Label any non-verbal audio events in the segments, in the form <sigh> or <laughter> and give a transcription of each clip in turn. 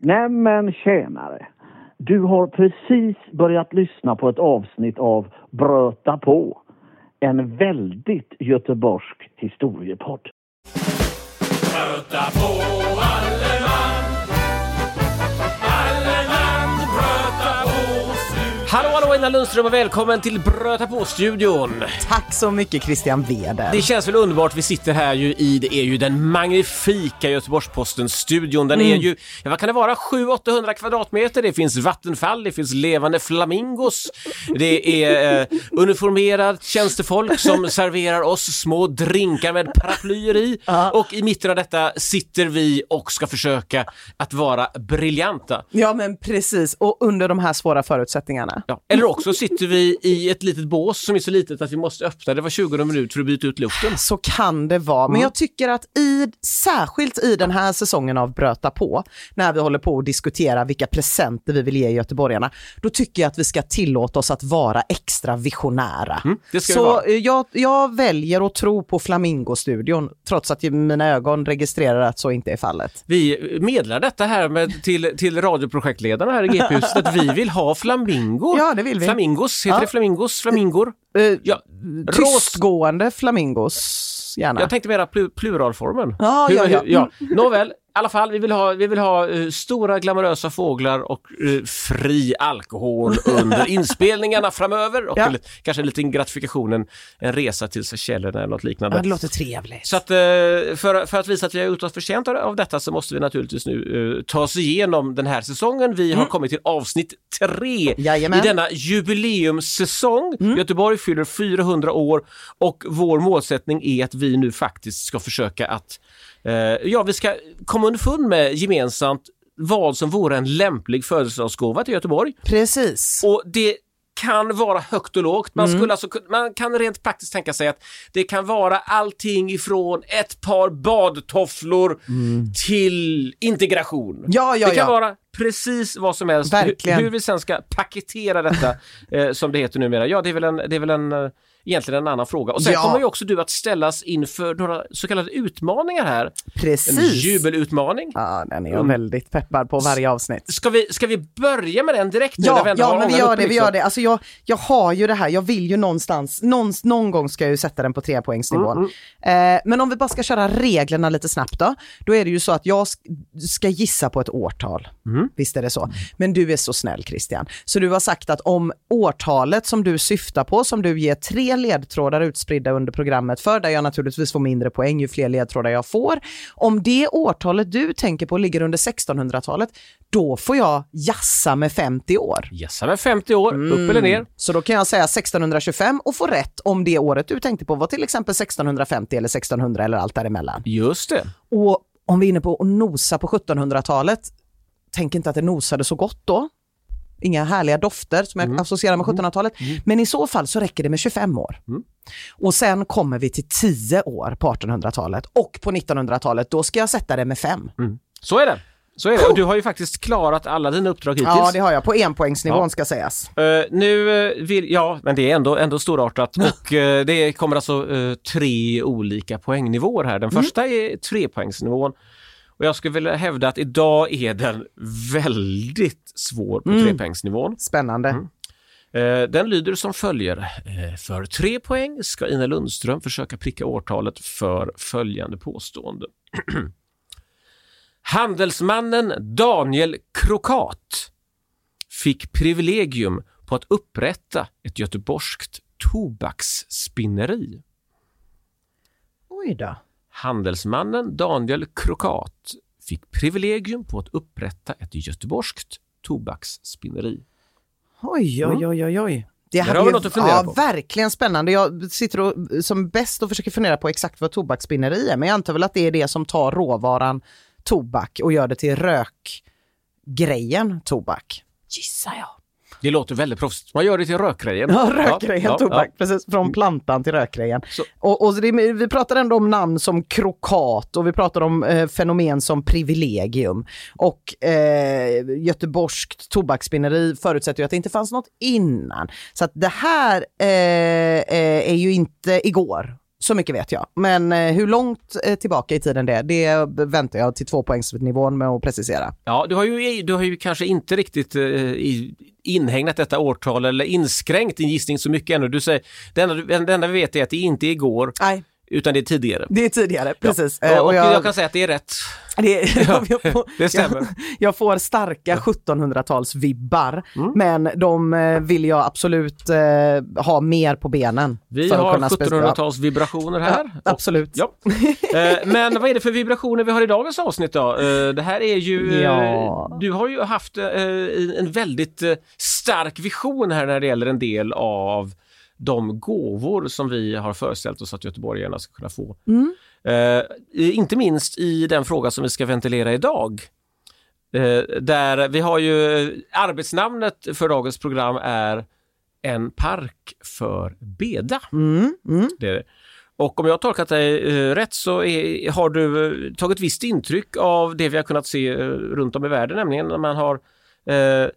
Nämen tjänare! Du har precis börjat lyssna på ett avsnitt av Bröta på. En väldigt göteborgsk historiepodd. Hallå hallå Ina Lundström och välkommen till Bröta på-studion. Tack så mycket Christian Weder. Det känns väl underbart, vi sitter här ju i, det är ju den magnifika Göteborgs-Posten-studion. Den är Mm. ju, ja, vad kan det vara, 700-800 kvadratmeter, det finns vattenfall, det finns levande flamingos, det är eh, uniformerat tjänstefolk som <laughs> serverar oss små drinkar med paraplyer i och i mitten av detta sitter vi och ska försöka att vara briljanta. Ja men precis, och under de här svåra förutsättningarna. Ja. Eller också sitter vi i ett litet bås som är så litet att vi måste öppna det var 20 minuter för att byta ut luften. Så kan det vara, men jag tycker att i, särskilt i den här säsongen av Bröta på, när vi håller på att diskutera vilka presenter vi vill ge göteborgarna, då tycker jag att vi ska tillåta oss att vara extra visionära. vi Så vara. eh, jag, jag väljer att tro på Flamingo-studion, trots att mina ögon registrerar att så inte är fallet. Vi meddelar detta här med, till, till radioprojektledarna här i GP-huset att vi vill ha flamingor. Ja, det vill vi. Flamingos, heter Ja. det flamingos? Flamingor? Eh, Ja, ros. Tystgående flamingos, gärna. Jag tänkte mera plu- pluralformen. Ja, Hur- ja, ja. hur- ja. Nåväl, i alla fall, vi vill ha, vi vill ha eh, stora glamorösa fåglar och eh, fri alkohol under <laughs> inspelningarna framöver och Ja. kanske en liten gratifikation, en, en resa till Seychellerna eller något liknande. Ja, det låter trevligt. Så att, eh, för, för att visa att vi har gjort oss förtjänta av detta så måste vi naturligtvis nu ta oss igenom den här säsongen. Vi har kommit till avsnitt tre Mm. Jajamän. Mm. i denna jubileumssäsong. Göteborg fyller 400 år och vår målsättning är att vi nu faktiskt ska försöka att, ja vi ska komma underfund med gemensamt vad som vore en lämplig födelsedagsgåva till Göteborg. Precis. Och det kan vara högt och lågt. Man, Mm. skulle alltså, man kan rent praktiskt tänka sig att det kan vara allting ifrån ett par badtofflor till integration. Mm. Ja, ja, det kan ja. vara precis vad som helst. Verkligen. Hur, hur vi sen ska paketera detta, eh, som det heter numera, ja det är väl en, det är väl en eh, egentligen en annan fråga. Och sen Ja. kommer ju också du att ställas inför några så kallade utmaningar här. En Precis. jubelutmaning. Ja, den är jag Mm. väldigt peppad på varje avsnitt. Ska vi, ska vi börja med den direkt Ja, ja men vi gör det, vi gör det. Alltså jag, jag har ju det här, jag vill ju någonstans, någon, någon gång ska jag ju sätta den på trepoängsnivån. Eh, men om vi bara ska köra reglerna lite snabbt då, då är det ju så att jag sk- ska gissa på ett årtal. Visst är det så. Men du är så snäll Christian. Så du har sagt att om årtalet som du syftar på, som du ger tre ledtrådar utspridda under programmet för, där jag naturligtvis får mindre poäng ju fler ledtrådar jag får. Om det årtalet du tänker på ligger under 1600-talet, då får jag jassa med 50 år. Jassa med 50 år, upp eller ner. Så då kan jag säga 1625 och få rätt om det året du tänkte på var till exempel 1650 eller 1600 eller allt däremellan. Just det. Och om vi är inne på att nosa på 1700-talet, tänk inte att det nosade så gott då. Inga härliga dofter som jag associerar med 1700-talet. Men i så fall så räcker det med 25 år. Och sen kommer vi till 10 år på 1800-talet och på 1900-talet, då ska jag sätta det med 5. Så är det. Så är det. Och du har ju faktiskt klarat alla dina uppdrag hittills. Ja, det har jag. På enpoängsnivån Ja. ska sägas. Eh, nu eh, vill, ja, men det är ändå, ändå storartat och eh, det kommer alltså eh, tre olika poängnivåer här. Den första är trepoängsnivån och jag skulle vilja hävda att idag är den väldigt svår på trepoängsnivån. Spännande. Eh, Den lyder som följer. Eh, För tre poäng ska Ina Lundström försöka pricka årtalet för följande påstående. <clears throat> Handelsmannen Daniel Krokat fick privilegium på att upprätta ett göteborgskt tobaksspinneri. Oj då. Handelsmannen Daniel Krokat fick privilegium på att upprätta ett göteborgskt tobaksspinneri. Oj, oj, oj, oj, oj. Det hade ju- något att fundera ja, på. verkligen spännande. Jag sitter och, som bäst och försöker fundera på exakt vad tobaksspinneri är, men jag antar väl att det är det som tar råvaran tobak och gör det till rökgrejen tobak. Gissar jag. Det låter väldigt proffsigt. Man gör det till rökgrejen. Ja, rökgrejen Ja, tobak, ja. precis. Från plantan till rökgrejen. Så- Och, och det, vi pratar ändå om namn som krokat och vi pratar om eh, fenomen som privilegium. Och eh, göteborgskt tobaksspinneri förutsätter ju att det inte fanns något innan. Så att det här eh, eh, är ju inte igår. Så mycket vet jag. Men eh, hur långt eh, tillbaka i tiden det är, det väntar jag till tvåpoängsnivån med att precisera. Ja, du har ju, du har ju kanske inte riktigt eh, inhägnat detta årtal eller inskränkt din gissning så mycket ännu. Du säger, det, enda, det enda vi vet är att det inte är igår, Nej, utan det är tidigare. det är tidigare, precis. Eh, Ja, och, jag... kan säga att det är rätt. Det, <laughs> <laughs> jag, får, det stämmer. Jag, jag får starka 1700-talsvibbar, Mm. men de eh, vill jag absolut eh, ha mer på benen. Vi har kunna spec- 1700-tals vibrationer här. Ja, absolut. Ja. Eh, Men vad är det för vibrationer vi har i dagens avsnitt då? Det här är ju... Ja. Du har ju haft en väldigt stark vision här när det gäller en del av de gåvor som vi har föreställt oss att göteborgarna ska kunna få. Mm. Eh, inte minst i den fråga som vi ska ventilera idag. Eh, där vi har ju arbetsnamnet för dagens program är En park för beda. Mm, mm. Det är det. Och om jag har tolkat dig eh, rätt så är, har du eh, tagit visst intryck av det vi har kunnat se eh, runt om i världen, nämligen när man har eh,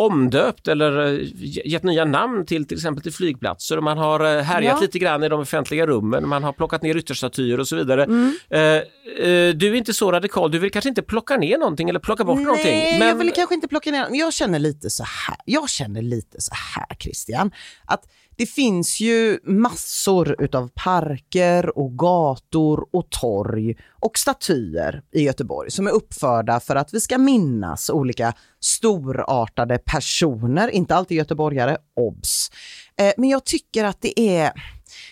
omdöpt eller eh, gett nya namn till till exempel till flygplatser och man har eh, härjat Ja. lite grann i de offentliga rummen, man har plockat ner ryttarstatyer och så vidare. Mm. Eh, eh, du är inte så radikal, du vill kanske inte plocka ner någonting eller plocka bort någonting. Nej, Men jag vill kanske inte plocka ner. Jag känner lite så här. Jag känner lite så här, Christian, att det finns ju massor utav parker och gator och torg och statyer i Göteborg som är uppförda för att vi ska minnas olika storartade personer, inte alltid göteborgare, obs. Eh, men jag tycker att det är,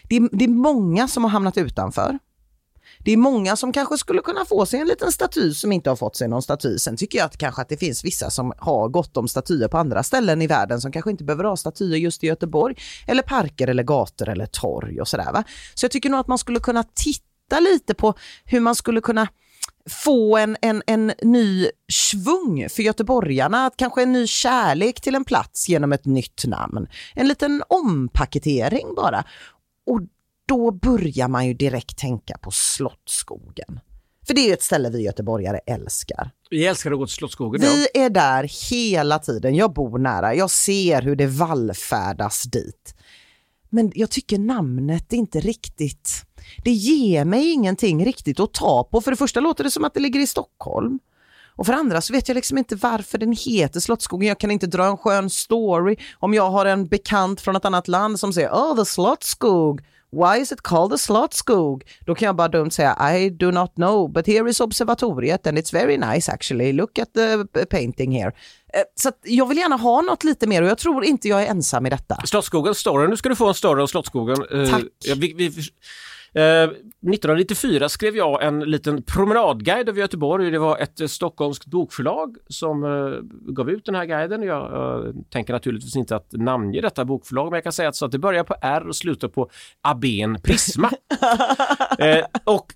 det är, det är många som har hamnat utanför. Det är många som kanske skulle kunna få sig en liten staty som inte har fått sig någon staty. Sen tycker jag att kanske att det finns vissa som har gott om statyer på andra ställen i världen som kanske inte behöver ha statyer just i Göteborg. Eller parker eller gator eller torg och sådär. Va? Så jag tycker nog att man skulle kunna titta lite på hur man skulle kunna få en, en, en ny svung för göteborgarna, att kanske en ny kärlek till en plats genom ett nytt namn. En liten ompaketering bara. Och då börjar man ju direkt tänka på Slottsskogen. För det är ett ställe vi göteborgare älskar. vi älskar att gå till Slottsskogen. ja. Vi är där hela tiden. Jag bor nära. Jag ser hur det vallfärdas dit. Men jag tycker namnet inte riktigt... Det ger mig ingenting riktigt att ta på. För det första låter det som att det ligger i Stockholm. Och för andra så vet jag liksom inte varför den heter Slottsskogen. Jag kan inte dra en skön story om jag har en bekant från ett annat land som säger Oh, the Slottsskog. Why is it called the Slottsskog? Då kan jag bara dumt säga I do not know, but here is observatoriet and it's very nice actually. Look at the painting here. Eh, Så att jag vill gärna ha något lite mer och jag tror inte jag är ensam i detta. Slottsskogen story. Nu ska du få en story om Slottsskogen. Eh, Tack. vi, vi, eh, 1994 skrev jag en liten promenadguide över Göteborg. Det var ett eh, stockholmskt bokförlag som eh, gav ut den här guiden. Jag eh, tänker naturligtvis inte att namnge detta bokförlag, men jag kan säga att, så att det börjar på R och slutar på Aben Prisma. <laughs> eh, och Eh,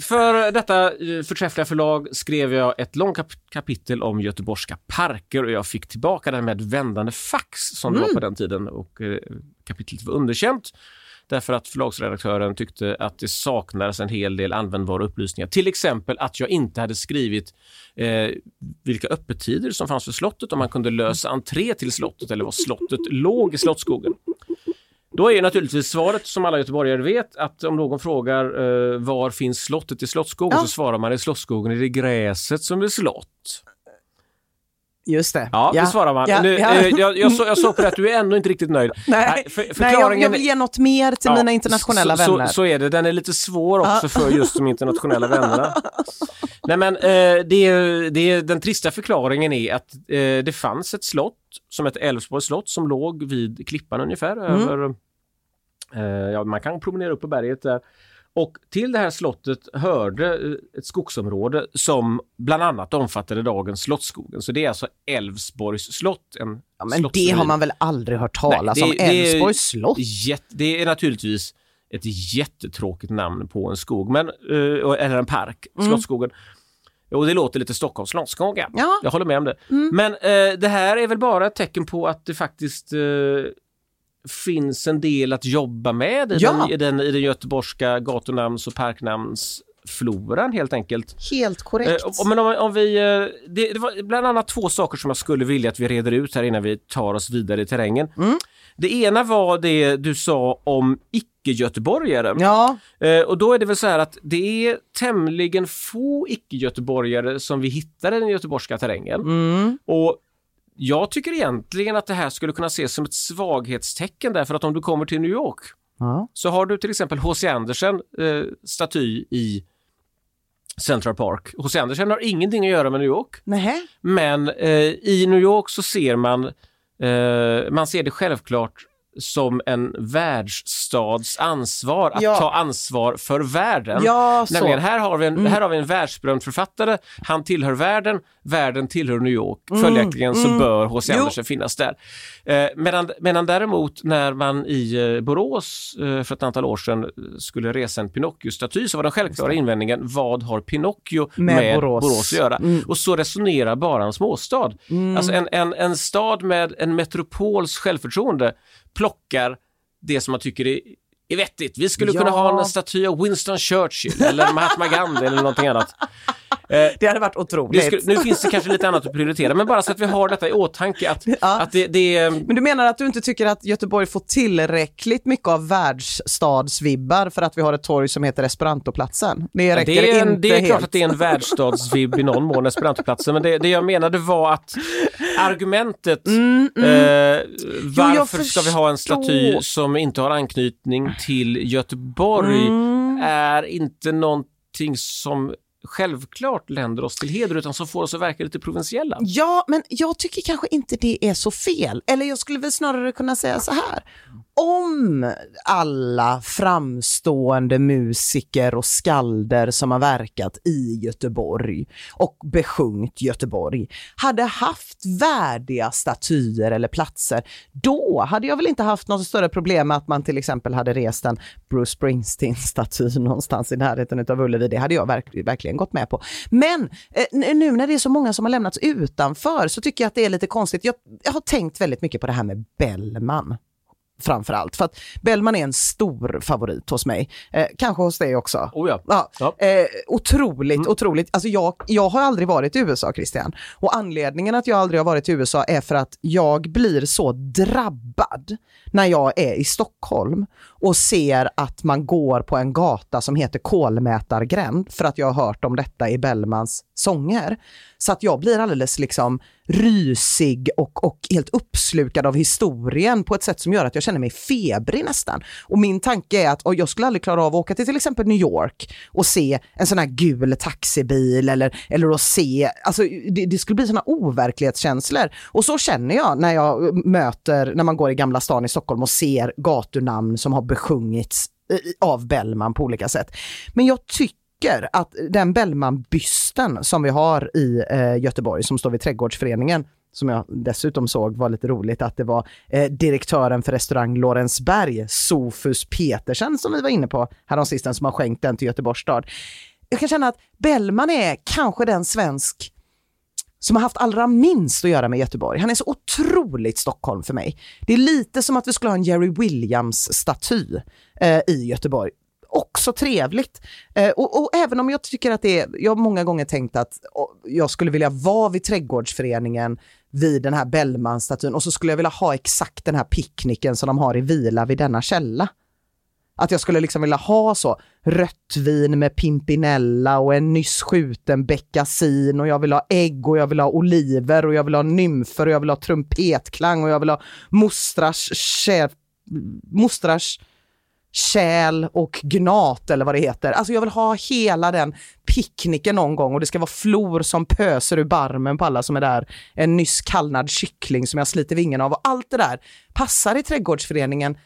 för detta eh, förträffliga förlag skrev jag ett långt kap kapitel om göteborgska parker och jag fick tillbaka den med vändande fax som det var på den tiden och eh, kapitlet var underkänt därför att förlagsredaktören tyckte att det saknades en hel del användbara upplysningar. Till exempel att jag inte hade skrivit eh, vilka öppettider som fanns för slottet, om man kunde lösa entré till slottet eller var slottet låg i Slottsskogen. Då är ju naturligtvis svaret som alla göteborgare vet att om någon frågar eh, var finns slottet i Slottsskogen Ja. så svarar man i Slottsskogen är det gräset som är slott. Just det. Ja, det svarar man. Ja, nu, ja. eh, jag, jag, så, jag såg på det att du är ändå inte riktigt nöjd. <laughs> Nej, för, Nej jag, förklaringen jag vill ge något mer till Ja, mina internationella så, vänner. Så, så är det, den är lite svår också för just de internationella vännerna. <laughs> Nej men eh, det, är- det, är- den trista förklaringen är att eh, det fanns ett slott som hette Älvsborgs slott som låg vid Klippan ungefär Mm. över, eh, ja man kan promenera upp på berget där. Och till det här slottet hörde eh, ett skogsområde som bland annat omfattade dagens Slottsskogen. Så det är alltså Älvsborgs slott. En ja, men det har man väl aldrig hört talas Nej, om? det- det är- Älvsborgs slott? Jätte, det är naturligtvis ett jättetråkigt namn på en skog, men, eh, eller en park, Slottsskogen. Och det låter lite Stockholms Slottsskogen. Ja. Jag håller med om det. Men eh, det här är väl bara ett tecken på att det faktiskt eh, finns en del att jobba med i, Ja. den, i, den, i den göteborgska gatunamns och parknamnsfloran helt enkelt. Helt korrekt. Eh, men om, om vi, eh, det, det var bland annat två saker som jag skulle vilja att vi reder ut här innan vi tar oss vidare i terrängen. Mm. Det ena var det du sa om icke-göteborgare. ja, Eh, och då är det väl så här att det är tämligen få icke-göteborgare som vi hittar i den göteborgska terrängen. mm. Och jag tycker egentligen att det här skulle kunna ses som ett svaghetstecken därför att om du kommer till New York ja. så har du till exempel H.C. Andersen eh, staty i Central Park. H.C. Andersen har ingenting att göra med New York. Nähä? Men eh, i New York så ser man, eh, man ser det självklart som en världsstads ansvar att Ja. ta ansvar för världen. Ja, så. Mm. Nämligen, här har, vi en, här har vi en världsberömd författare, han tillhör världen, världen tillhör New York. Följaktligen så bör H.C. Mm. Andersen finnas där. Eh, medan, medan däremot när man i eh, Borås eh, för ett antal år sedan eh, skulle resa en Pinocchio-staty så var den självklara invändningen, vad har Pinocchio Med med, Borås. Borås. att göra? Och så resonerar bara en småstad. Alltså en, en, en stad med en metropols självförtroende plockar det som man tycker är, är vettigt. Vi skulle kunna Ja. ha en staty av Winston Churchill eller Mahatma Gandhi eller någonting annat. Det hade varit otroligt. skulle, nu finns det kanske lite annat att prioritera, men bara så att vi har detta i åtanke att, att det, det är... Men du menar att du inte tycker att Göteborg får tillräckligt mycket av världsstadsvibbar för att vi har ett torg som heter Esperantoplatsen? Det räcker Det är, en, inte det är helt. klart att det är en världsstadsvibb i någon mån, <laughs> Esperantoplatsen, men det, det jag menade var att argumentet eh, varför ska vi ha en staty som inte har anknytning till Göteborg är inte någonting som självklart länder oss till heder utan som får oss att verka lite provinsiella. Ja, men jag tycker kanske inte det är så fel. Eller jag skulle väl snarare kunna säga så här. Om alla framstående musiker och skalder som har verkat i Göteborg och besjungit Göteborg hade haft värdiga statyer eller platser, då hade jag väl inte haft något större problem med att man till exempel hade rest en Bruce Springsteen-staty <laughs> någonstans i närheten av Ullevi. Det hade jag verk verkligen gått med på. Men eh, nu när det är så många som har lämnats utanför så tycker jag att det är lite konstigt. Jag, jag har tänkt väldigt mycket på det här med Bellman framför allt. För att Bellman är en stor favorit hos mig. Eh, kanske hos dig också. Oh ja. Ja, Ja. Mm. Eh, otroligt, otroligt. Alltså jag, jag har aldrig varit i USA, Christian. Och anledningen att jag aldrig har varit i USA är för att jag blir så drabbad när jag är i Stockholm och ser att man går på en gata som heter Kolmätargränd för att jag har hört om detta i Bellmans sånger. Så att jag blir alldeles liksom rysig och, och helt uppslukad av historien på ett sätt som gör att jag känner mig febrig nästan. Och min tanke är att jag skulle aldrig klara av att åka till till exempel New York och se en sån här gul taxibil eller, eller att se, alltså det, det skulle bli såna overklighetskänslor. Och så känner jag när jag möter, när man går i Gamla stan i Stockholm och ser gatunamn som har besjungits eh, av Bellman på olika sätt. Men jag tycker att den Bellman-bysten som vi har i eh, Göteborg som står vid Trädgårdsföreningen som jag dessutom såg var lite roligt att det var eh, direktören för restaurang Lorensberg, Sofus Petersen som vi var inne på häromsistens som har skänkt den till Göteborgs stad. Jag kan känna att Bellman är kanske den svensk som har haft allra minst att göra med Göteborg. Han är så otroligt Stockholm för mig. Det är lite som att vi skulle ha en Jerry Williams-staty eh, i Göteborg. Också trevligt. Eh, och, och även om jag tycker att det är, jag har många gånger tänkt att jag skulle vilja vara vid Trädgårdsföreningen vid den här Bellman-statyn och så skulle jag vilja ha exakt den här picknicken som de har i Vila vid denna källa. Att jag skulle liksom vilja ha så rött vin med pimpinella och en nyss skjuten beckasin och jag vill ha ägg och jag vill ha oliver och jag vill ha nymfer och jag vill ha trumpetklang och jag vill ha mostrars kä- mostrars kärl och gnat eller vad det heter. Alltså jag vill ha hela den picknicken någon gång och det ska vara flor som pöser ur barmen på alla som är där. En nyss kallnad kyckling som jag sliter vingen av och allt det där passar i trädgårdsföreningen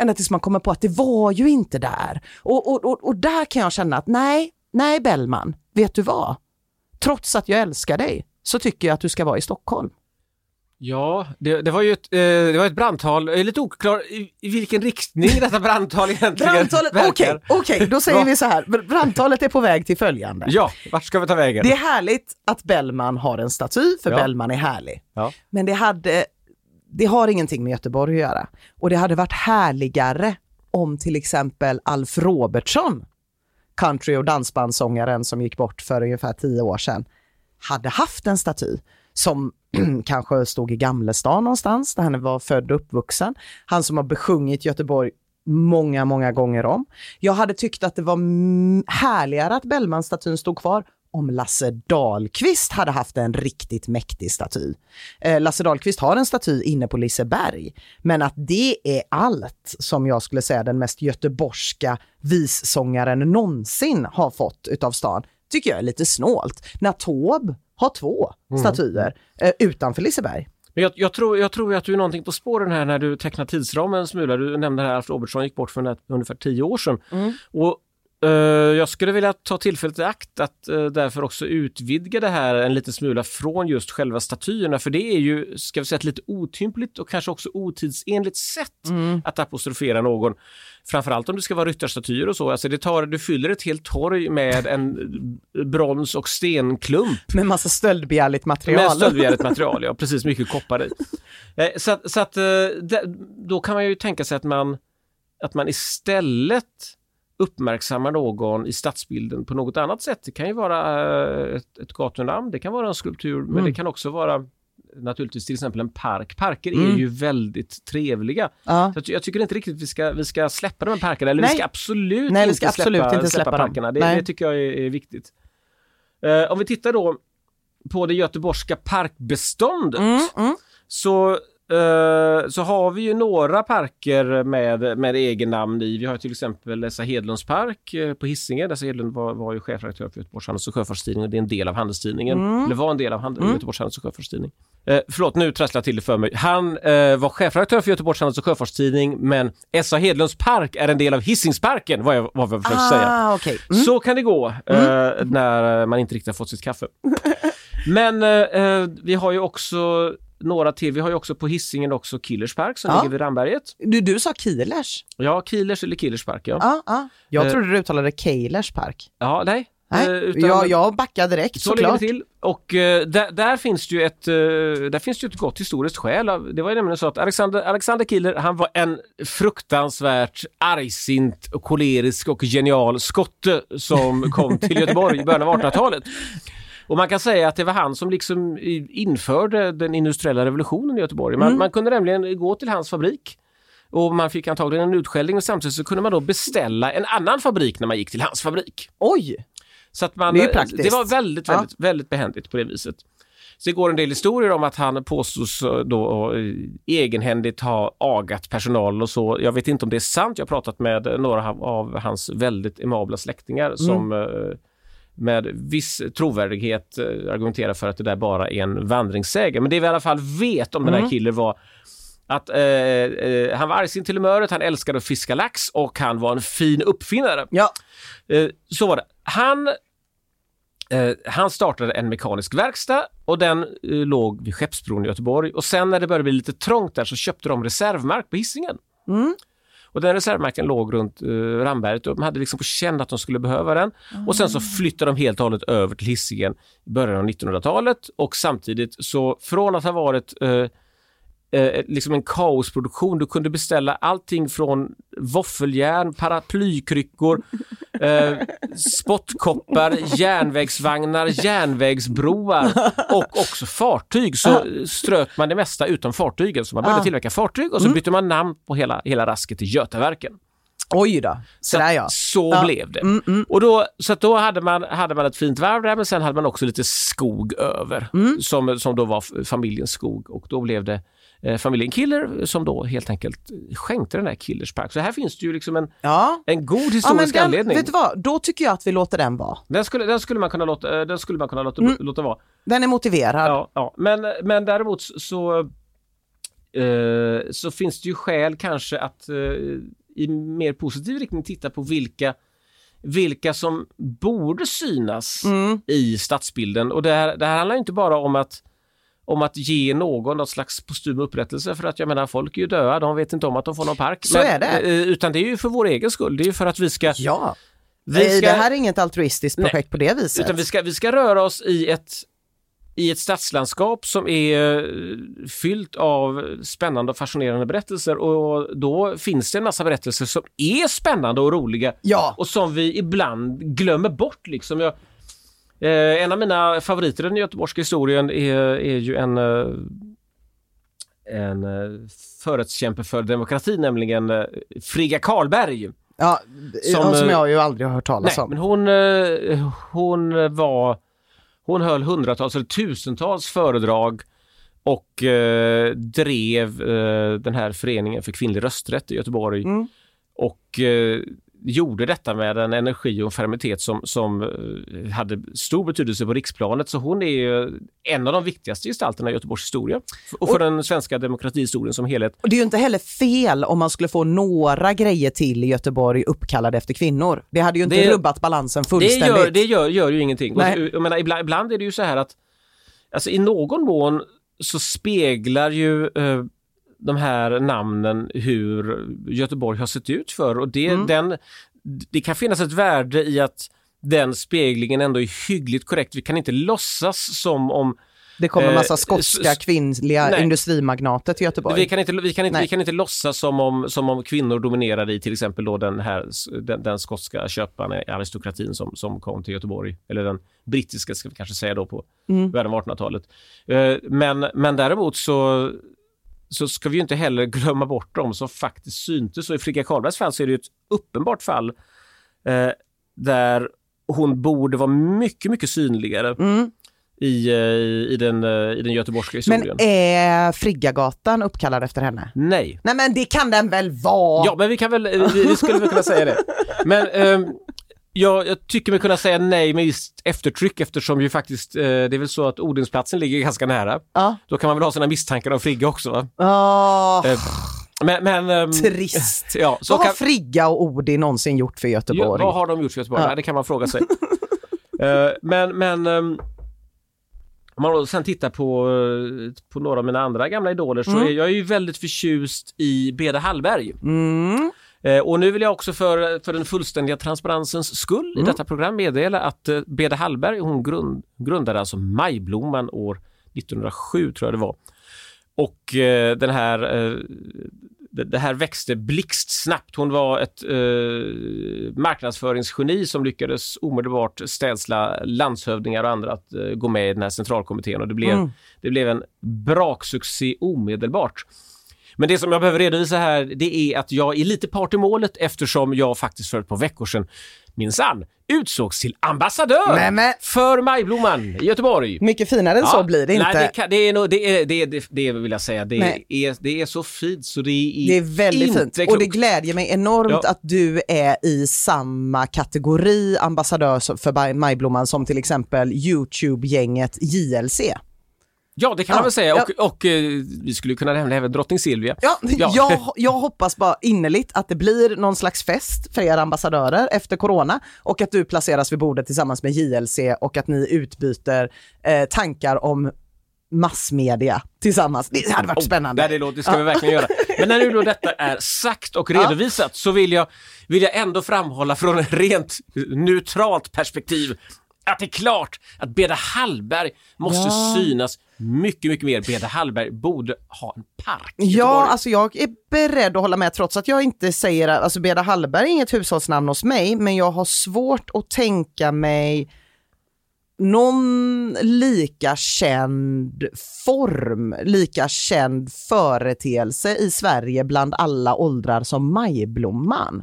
ända tills man kommer på att det var ju inte där. Och, och, och, och där kan jag känna att nej, nej Bellman, vet du vad? Trots att jag älskar dig så tycker jag att du ska vara i Stockholm. Ja, det, det var ju ett, eh, det var ett brandtal, Jag är lite oklar i, i vilken riktning detta brandtal egentligen <laughs> Brandtalet, okej, verkar. okej, då säger vi så här. Brandtalet är på väg till följande. Ja, vart ska vi ta vägen? Det är härligt att Bellman har en staty, för Ja. Bellman är härlig. Ja. Men det hade, det har ingenting med Göteborg att göra. Och det hade varit härligare om till exempel Alf Robertsson, country och dansbandssångaren som gick bort för ungefär tio år sedan, hade haft en staty som <clears throat> kanske stod i Gamlestan någonstans, där han var född och uppvuxen. Han som har besjungit Göteborg många, många gånger om. Jag hade tyckt att det var härligare att Bellmanstatyn stod kvar om Lasse Dahlqvist hade haft en riktigt mäktig staty. Eh, Lasse Dahlqvist har en staty inne på Liseberg, men att det är allt som jag skulle säga den mest göteborgska vissångaren någonsin har fått utav stan, tycker jag är lite snålt. När Taube har två statyer eh, utanför Liseberg. Men jag, jag, tror, jag tror att du är någonting på spåren här när du tecknar tidsramen en smula. Du nämnde här att Alf Robertsson gick bort för ungefär- tio år sedan. Och, eh, jag skulle vilja ta tillfället i akt att eh, därför också utvidga det här en liten smula från just själva statyerna. För det är ju, ska vi säga, ett lite otympligt och kanske också otidsenligt sätt att apostrofera någon. Framförallt om det ska vara ryttarstatyer och så. Alltså det tar, du fyller ett helt torg med en brons och stenklump Med massa stöldbegärligt material. med stöldbegärligt material, ja precis, mycket koppar i. Eh, Så att, så att eh, då kan man ju tänka sig att man, att man istället uppmärksammar någon i stadsbilden på något annat sätt. Det kan ju vara eh, ett, ett gatunamn, det kan vara en skulptur, men det kan också vara naturligtvis till exempel en park. Parker är ju väldigt trevliga. Ja. Så jag tycker inte riktigt vi ska, vi ska släppa de här parkerna, eller Nej. vi ska absolut Nej, vi inte ska absolut släppa, inte släppa dem. parkerna. Det, det tycker jag är, är viktigt. Eh, om vi tittar då på det göteborgska parkbeståndet Mm, så, eh, så har vi ju några parker med, med egen namn i. Vi har till exempel Essa Hedlunds park eh, på Hisingen. Essa Hedlund var, var ju chefredaktör för Göteborgs Handels och Sjöfartstidning och det är en del av Handelstidningen. Mm. Eller var en del av hand- Göteborgs Handels och Sjöfartstidning. Eh, förlåt, nu trasslar jag till det för mig. Han eh, var chefredaktör för Göteborgs Handels och Sjöfartstidning men Essa Hedlunds park är en del av Hisingsparken, vad jag, vad jag försökte säga. Ah, okej. Mm. Så kan det gå eh, när man inte riktigt har fått sitt kaffe. Men eh, eh, vi har ju också några till. Vi har ju också på Hisingen också Killers Park som Ja. ligger vid Ramberget. Du, du sa Kielers. Ja, Killers eller Killers Park, ja. Ja, ja. Jag Eh. trodde du uttalade Keilers park. Ja, nej. Nej, Eh, utan- jag, jag backar direkt Så såklart. till. Och eh, där, där finns det ju ett, där finns det ett gott historiskt skäl. Det var ju nämligen så att Alexander, Alexander Killer, han var en fruktansvärt argsint, kolerisk och genial skotte som kom till Göteborg i början av <laughs> 1800-talet. Och man kan säga att det var han som liksom införde den industriella revolutionen i Göteborg. Man, man kunde nämligen gå till hans fabrik och man fick antagligen en utskällning och samtidigt så kunde man då beställa en annan fabrik när man gick till hans fabrik. Oj! Så att man, Det är praktiskt. det var väldigt, Ja. väldigt, väldigt behändigt på det viset. Så det går en del historier om att han påstås eh, då eh, egenhändigt ha agat personal och så. Jag vet inte om det är sant. Jag har pratat med några av- av hans väldigt emabla släktingar som Mm. Med viss trovärdighet eh, argumenterar för att det där bara är en vandringssägen. Men det vi i alla fall vet om den Mm. här killen var att eh, eh, han var argsint till humöret, han älskade att fiska lax och han var en fin uppfinnare. Ja. Eh, så var det. Han, eh, han startade en mekanisk verkstad och den eh, låg vid Skeppsbron i Göteborg. Och sen när det började bli lite trångt där så köpte de reservmark på Hisingen. Och den reservmarken låg runt eh, Ramberget och de hade liksom på känn att de skulle behöva den. Och sen så flyttade de helt och hållet över till Hisingen i början av 1900-talet och samtidigt så från att ha varit eh, eh, liksom en kaosproduktion. Du kunde beställa allting från våffeljärn, paraplykryckor, <laughs> eh, spottkoppar, järnvägsvagnar, järnvägsbroar och också fartyg. Så ströt man det mesta utom fartygen. Så man började Ah. tillverka fartyg och så bytte man namn på hela, hela rasket till Götaverken. Oj då, Så, att ja. så Ja. blev det. Mm, mm. Och då, så då hade man, hade man ett fint varv där men sen hade man också lite skog över Mm. som, som då var familjens skog och då blev det familjen Killer som då helt enkelt skänkte den här Killers Park. Så här finns det ju liksom en, Ja. en god Ja, historisk den, anledning. vet du vad, då tycker jag att vi låter den vara. Den skulle, den skulle man kunna låta, eh, den skulle man kunna låta, Mm. låta vara. Den är motiverad. Ja, ja. Men, men däremot så, eh, så finns det ju skäl kanske att eh, i mer positiv riktning titta på vilka, vilka som borde synas Mm. i stadsbilden. Och det här, det här handlar inte bara om att om att ge någon något slags postum upprättelse för att jag menar folk är ju döda, de vet inte om att de får någon park. Så är det. eh, Utan det är ju för vår egen skull, det är ju för att vi ska... Ja. vi Nej, ska det här är inget altruistiskt Nej. projekt på det viset. utan vi ska, vi ska röra oss i ett, i ett stadslandskap som är eh, fyllt av spännande och fascinerande berättelser och då finns det en massa berättelser som är spännande och roliga Ja. och som vi ibland glömmer bort. Liksom. Jag, eh, en av mina favoriter i den göteborgska historien är, är ju en, eh, en eh, förrättskämpe för demokrati, nämligen eh, Frigga Karlberg. Ja, Som, som, jag ju aldrig har hört talas Nej, om. men hon, hon var hon höll hundratals eller tusentals föredrag och eh, drev eh, den här föreningen för kvinnlig rösträtt i Göteborg Mm. och eh, gjorde detta med en energi och en fermitet som, som eh, hade stor betydelse på riksplanet. Så hon är ju en av de viktigaste gestalterna i Göteborgs historia och för den svenska demokratihistorien som helhet. Och det är ju inte heller fel om man skulle få några grejer till i Göteborg uppkallade efter kvinnor. Det hade ju inte Det- rubbat balansen Det, fullständigt. gör, det gör, gör ju ingenting. Och, Nej. jag menar, ibland, ibland är det ju så här att alltså, i någon mån så speglar ju eh, de här namnen hur Göteborg har sett ut för och det, Mm. den, det kan finnas ett värde i att den speglingen ändå är hyggligt korrekt. Vi kan inte låtsas som om Det kommer en massa Eh, skotska kvinnliga Nej. industrimagnater till Göteborg. vi kan inte, vi kan inte, Nej. vi kan inte låtsas som om, som om kvinnor dominerade i till exempel då den, här, den, den skotska köparen aristokratin som, som kom till Göteborg. Eller den brittiska ska vi kanske säga då på Mm. början av 1800-talet. Eh, Men, men däremot så, så ska vi ju inte heller glömma bort dem som faktiskt syntes. Och i Frigga Karlbergs fall så är det ett uppenbart fall eh, där hon borde vara mycket, mycket synligare Mm. i, eh, i, den, eh, i den göteborgska historien. Men är Friggagatan uppkallad efter henne? Nej. Nej men det kan den väl vara? Ja, men vi kan väl, vi, vi skulle väl kunna säga det. Men ehm, jag, jag tycker mig kunna säga nej med visst eftertryck eftersom ju faktiskt, eh, det är väl så att Odinsplatsen ligger ganska nära. Ja. Då kan man väl ha sina misstankar om Frigga också va? Åh, Eh, Men, men ehm, trist. ja, så Vad har kan, Frigga och Odin någonsin gjort för ja, Göteborg? vad har de gjort för Göteborg? Ja. Nej, det kan man fråga sig. <laughs> Eh, men, men ehm, om man sen tittar på, eh, på några av mina andra gamla idoler så är jag ju väldigt förtjust i Beda Hallberg. Mm. Eh, och nu vill jag också för, för den fullständiga transparensens skull Mm. i detta program meddela att eh, Beda Hallberg, hon grund, grundade alltså Majblomman år 1907 tror jag det var. Och eh, den här, eh, det, det här växte blixtsnabbt. Hon var ett eh, marknadsföringsgeni som lyckades omedelbart städsla landshövdingar och andra att gå med i den här centralkommittén och det blev, Mm. det blev en braksuccé omedelbart. Men det som jag behöver redovisa här det är att jag är lite part i målet eftersom jag faktiskt för ett par veckor sedan minsann utsågs till ambassadör Nej, men- för Majblomman i Göteborg. Mycket finare än så blir det inte. Nej, det, kan, det, är nog, det, är, det, det, det vill jag säga. Det Nej. är, det är så fint så det är Det är väldigt inte fint klokt. och det glädjer mig enormt Ja. att du är i samma kategori ambassadör för Maj- Majblomman som till exempel Youtube-gänget JLC. Ja, det kan Ja, man väl säga. ja. Och, och eh, vi skulle kunna nämna även drottning Silvia. Ja, Ja. Jag, jag hoppas bara innerligt att det blir någon slags fest för er ambassadörer efter corona och att du placeras vid bordet tillsammans med JLC och att ni utbyter eh, tankar om massmedia tillsammans. Det hade varit spännande. Oh, Det, det, låter, det ska vi verkligen göra. Men när nu då detta är sagt och redovisat så vill jag, vill jag ändå framhålla från ett rent neutralt perspektiv att det är klart att Beda Hallberg måste Ja. synas mycket, mycket mer. Beda Hallberg borde ha en park Ja, alltså jag är beredd att hålla med trots att jag inte säger, alltså Beda Hallberg är inget hushållsnamn hos mig, men jag har svårt att tänka mig någon lika känd form, lika känd företeelse i Sverige bland alla åldrar som Majblomman.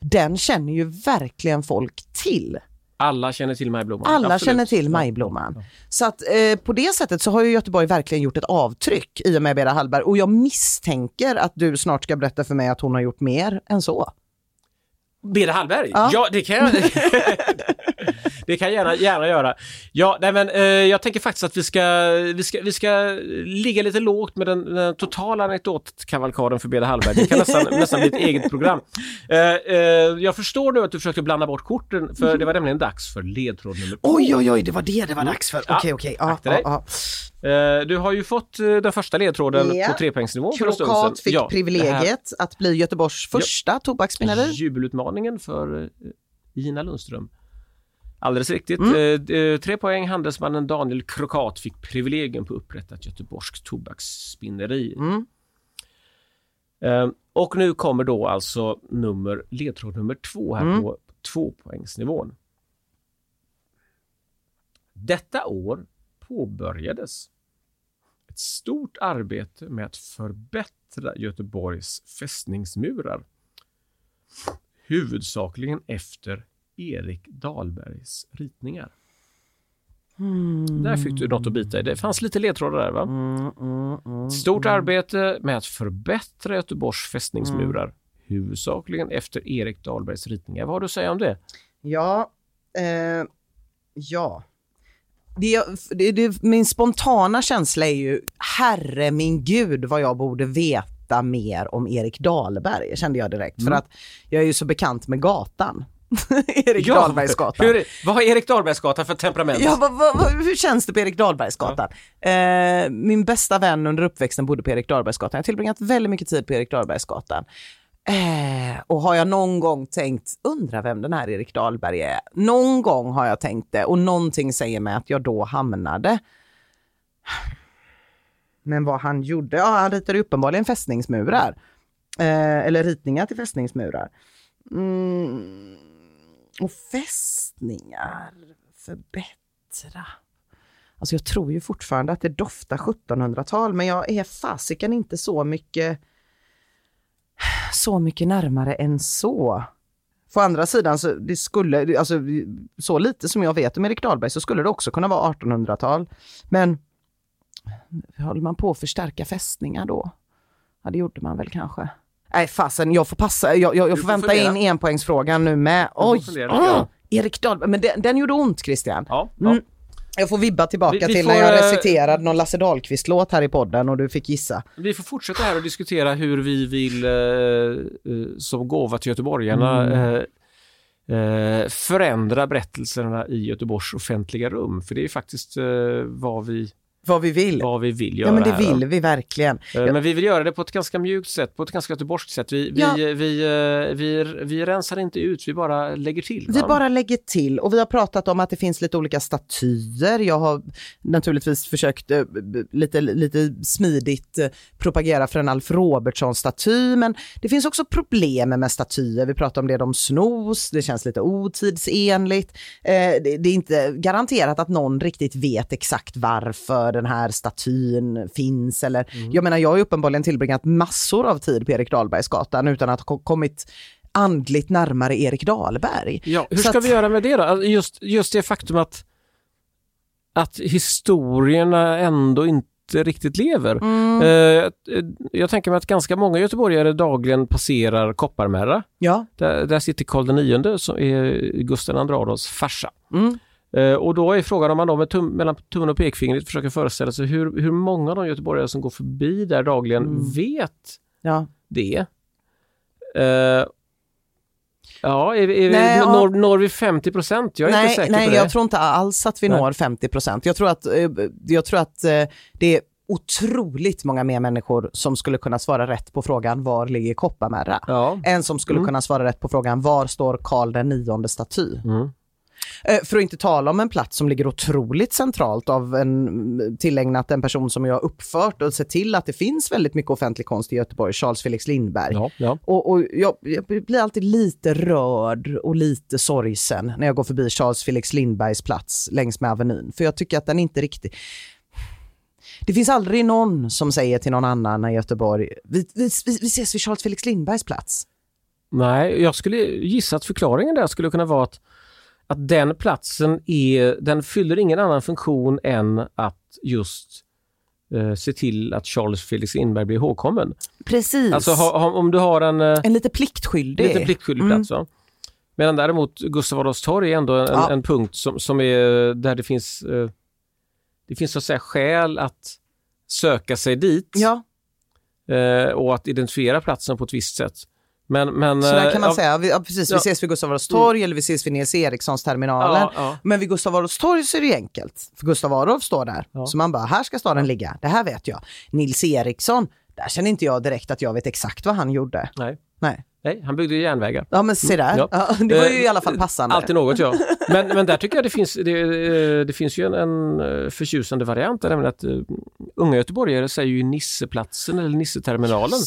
den känner ju verkligen folk till. Alla känner till Majblomman. Alla Absolut. känner till Majblomman. Så att eh, på det sättet så har ju Göteborg verkligen gjort ett avtryck i och med Beda Hallberg och jag misstänker att du snart ska berätta för mig att hon har gjort mer än så. Beda Hallberg? Ja. Ja, det kan jag. <laughs> det kan jag gärna, gärna göra. Ja, nej men eh, jag tänker faktiskt att vi ska, vi ska, vi ska ligga lite lågt med den, den totala anekdotkavalkaden för Beda Hallberg. Det kan nästan, <laughs> nästan bli ett eget program. Eh, eh, jag förstår nu att du försökte blanda bort korten, för det var nämligen dags för ledtråd nummer. Oj, oj, oj, det var det det var dags för. Ja, Okej, okej. Akta dig. ja, Eh, du har ju fått eh, den första ledtråden Ja. på trepoängsnivå ja. Krokat fick Ja, privilegiet att bli Göteborgs första tobaksspinneri. Jubelutmaningen för eh, Ina Lundström. Alldeles riktigt. Mm. Eh, tre poäng. Handelsmannen Daniel Krokat fick privilegium på upprättat göteborgskt tobaksspinneri. Mm. Eh, och nu kommer då alltså nummer, ledtråd nummer två här Mm. på tvåpoängsnivån. Detta år påbörjades ett stort arbete med att förbättra Göteborgs fästningsmurar. Huvudsakligen efter Erik Dahlbergs ritningar. Där fick du något att bita i. Det fanns lite ledtrådar där va? Mm, Stort arbete med att förbättra Göteborgs fästningsmurar. Huvudsakligen efter Erik Dahlbergs ritningar. Vad har du att säga om det? Ja, eh, ja. Det, det, det, min spontana känsla är ju, herre min gud vad jag borde veta mer om Erik Dahlberg, kände jag direkt. För att jag är ju så bekant med gatan. <laughs> Erik Dahlbergsgatan. Hur, vad har Erik Dahlbergsgatan för temperament? Ja, vad, vad, hur känns det på Erik Dahlbergsgatan? Eh, min bästa vän under uppväxten bodde på Erik Dahlbergsgatan. Jag har tillbringat väldigt mycket tid på Erik Dahlbergsgatan. Eh, och har jag någon gång tänkt, undra vem den här Erik Dahlberg är? Någon gång har jag tänkt det och någonting säger mig att jag då hamnade. Men vad han gjorde? Ja, han ritade uppenbarligen fästningsmurar. Eh, eller ritningar till fästningsmurar. Mm. Och fästningar, förbättra. Alltså jag tror ju fortfarande att det doftar 1700-tal, men jag är fasiken inte så mycket så mycket närmare än så. På andra sidan, så, det skulle, alltså, så lite som jag vet om Erik Dahlberg så skulle det också kunna vara 1800-tal. Men håller man på att förstärka fästningar då? Ja, det gjorde man väl kanske. Nej, fasen, jag får passa. Jag, jag, jag får får vänta fundera. in enpoängsfrågan nu med. Oj! fundera ah, Erik Dahlberg, men den, den gjorde ont Christian. Ja, ja. Mm. Jag får vibba tillbaka Vi- vi till får, när jag eh, reciterade någon Lasse Dahlqvist-låt här i podden och du fick gissa. Vi får fortsätta här och diskutera hur vi vill eh, eh, som gåva till göteborgarna Mm. eh, eh, förändra berättelserna i Göteborgs offentliga rum. För det är faktiskt eh, vad, vi, Vad vi vill. vad vi vill göra Ja men det här, vill vi verkligen. Eh, Men vi vill göra det på ett ganska mjukt sätt, på ett ganska göteborgskt sätt. Vi, vi, Ja. vi, vi, vi, vi rensar inte ut, vi bara lägger till. Vi va? bara lägger till och vi har pratat om att det finns lite olika statyer. Jag har naturligtvis försökt eh, lite, lite smidigt eh, propagera för en Alf Robertsson-staty, men det finns också problem med statyer. Vi pratar om det, de snos, det känns lite otidsenligt. Eh, det är inte garanterat att någon riktigt vet exakt varför den här statyn finns. Eller, Jag menar, jag har ju uppenbarligen tillbringat massor av tid på Erik Dahlbergsgatan utan att ha ko- kommit andligt närmare Erik Dahlberg. Ja, hur Så ska att- vi göra med det då? Alltså, Just, just det faktum att, att historierna ändå inte riktigt lever. Mm. Eh, jag tänker mig att ganska många göteborgare dagligen passerar Kopparmärra. Ja. Där, där sitter Karl IX som är Gustav II Adolfs farsa. Mm. Eh, och då är frågan om man då med tum, mellan tummen och pekfingret försöker föreställa sig hur, hur många av de göteborgare som går förbi där dagligen Mm. vet Ja. det. Eh, ja, är, är, Nej, vi- når, når vi 50 procent? Jag är nej, inte säker nej på det. jag tror inte alls att vi Nej. når 50 procent. Jag tror att, eh, jag tror att det är otroligt många mer människor som skulle kunna svara rätt på frågan var ligger Kopparmärra? Ja. Än som skulle Mm. kunna svara rätt på frågan var står Karl den nionde staty? Mm. Eh, För att inte tala om en plats som ligger otroligt centralt av en tillägnat en person som jag har uppfört och sett till att det finns väldigt mycket offentlig konst i Göteborg, Charles Felix Lindberg. Ja, ja. Och, och jag, jag blir alltid lite rörd och lite sorgsen när jag går förbi Charles Felix Lindbergs plats längs med Avenyn. För jag tycker att den inte riktigt... Det finns aldrig någon som säger till någon annan i Göteborg, vi, vi vi ses vid Charles Felix Lindbergs plats. Nej, jag skulle gissa att förklaringen där skulle kunna vara att, att den platsen är, den fyller ingen annan funktion än att just eh, se till att Charles Felix Lindberg blir ihågkommen. Precis. Alltså ha, ha, om du har en eh, en lite pliktskyldig. lite pliktskyldig Mm. plats. va? Medan däremot Gustav Adolfs torg är ändå en, Ja. en punkt som, som är där det finns eh, det finns så att säga skäl att söka sig dit Ja, eh, och att identifiera platsen på ett visst sätt. Men, men, så där eh, kan man ja, säga. Vi, ja, precis, vi Ja. ses vid Gustav Adolfs torg eller vi ses vid Nils Erikssons terminalen. Men vid Gustav Adolfs torg så är det enkelt. För Gustav Adolf står där. Så man bara, här ska staden ligga. Det här vet jag. Nils Eriksson, där känner inte jag direkt att jag vet exakt vad han gjorde. Nej. Nej. Nej, han byggde ju järnvägar. Ja men se där. Ja. Ja, det var ju Eh, i alla fall passande. Alltid något ja. Men, men där tycker jag det finns, det, eh, det finns ju en, en eh, förtjusande variant, nämligen att uh, unga göteborgare säger ju Nisseplatsen eller Nisseterminalen.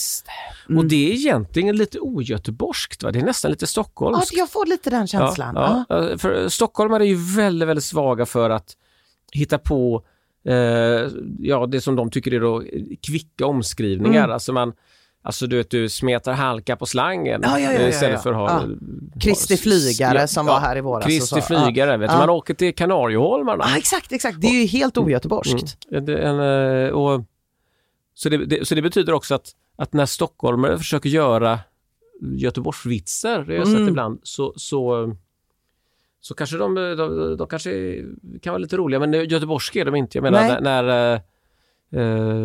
Det. Och det är egentligen lite ogöteborgskt, va? det är nästan lite Ja, stockholmskt. jag får lite den känslan. Ja, Ja. ja. För stockholmare är ju väldigt, väldigt svaga för att hitta på eh, ja, det som de tycker är då kvicka omskrivningar. Mm. Alltså man Alltså du vet, du smetar halka på slangen Ja, ja, ja, istället för att ha... Ja. ha- Kristi flygare som var här i våras. Kristi så. flygare, vet du. Man åker till Kanarieholmarna. Ja, exakt, exakt. Det är ju helt ogöteborgskt. Mm. Eh, och, så, det, det, så det betyder också att, att när stockholmare försöker göra Göteborgsvitsar, det har jag sett Mm. ibland, så, så, så kanske de, de, de kanske kan vara lite roliga, men göteborgska är de inte. Jag menar Nej. när, när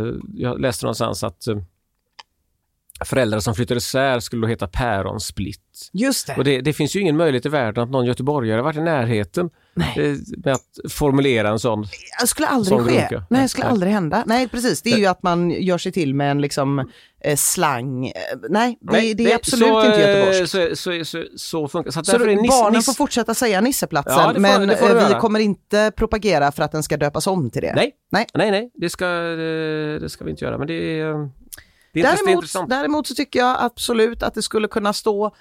eh, jag läste någonstans att föräldrar som flyttar isär skulle då heta päronsplitt. Just det. Och det, det finns ju ingen möjlighet i världen att någon göteborgare varit i närheten eh, med att formulera en sån. Det skulle aldrig Sån ske. grunka. Nej, det skulle Nej. aldrig hända. Nej, precis. Det är ju att man gör sig till med en liksom eh, slang. Eh, Nej, det, det är absolut så, inte eh, göteborgskt. Så, så, så, så funkar så. Så därför är då, Nis- barnen får fortsätta säga Nisseplatsen, Ja, får- men eh, vi kommer inte propagera för att den ska döpas om till det. Nej, Nej. nej, nej, det ska, det, det ska vi inte göra. Men det är, Däremot, däremot så tycker jag absolut att det skulle kunna stå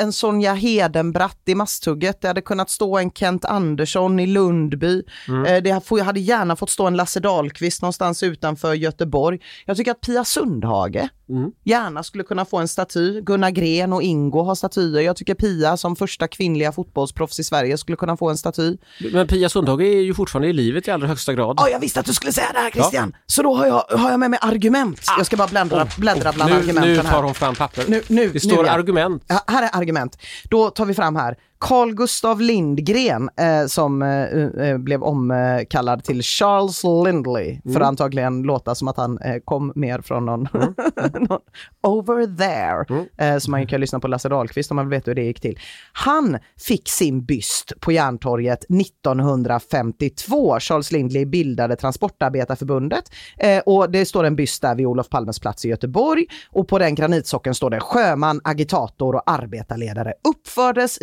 en Sonja Hedenbratt i Masthugget, det hade kunnat stå en Kent Andersson i Lundby, Mm. Eh, det hade gärna fått stå en Lasse Dahlqvist någonstans utanför Göteborg. Jag tycker att Pia Sundhage Mm. gärna skulle kunna få en staty. Gunnar Gren och Ingo har statyer. Jag tycker Pia som första kvinnliga fotbollsproffs i Sverige skulle kunna få en staty. Men Pia Sundhage är ju fortfarande i livet i allra högsta grad. Ja, jag visste att du skulle säga det här Christian! Så då har jag, har jag med mig argument. Jag ska bara bläddra, bläddra bland nu, argumenten nu här. tar hon fram papper. Nu- nu- det står nu, ja. argument. Ja, här är argument. Då tar vi fram här. Carl Gustav Lindgren eh, som eh, eh, blev omkallad till Charles Lindley för att antagligen låta som att han eh, kom mer från någon, <laughs> någon over there. Eh, så man kan lyssna på Lasse Dahlqvist om man vill veta hur det gick till. Han fick sin byst på Järntorget 1952. Charles Lindley bildade Transportarbetarförbundet eh, och det står en byst där vid Olof Palmes plats i Göteborg och på den granitsockeln står det sjöman, agitator och arbetarledare. Uppfördes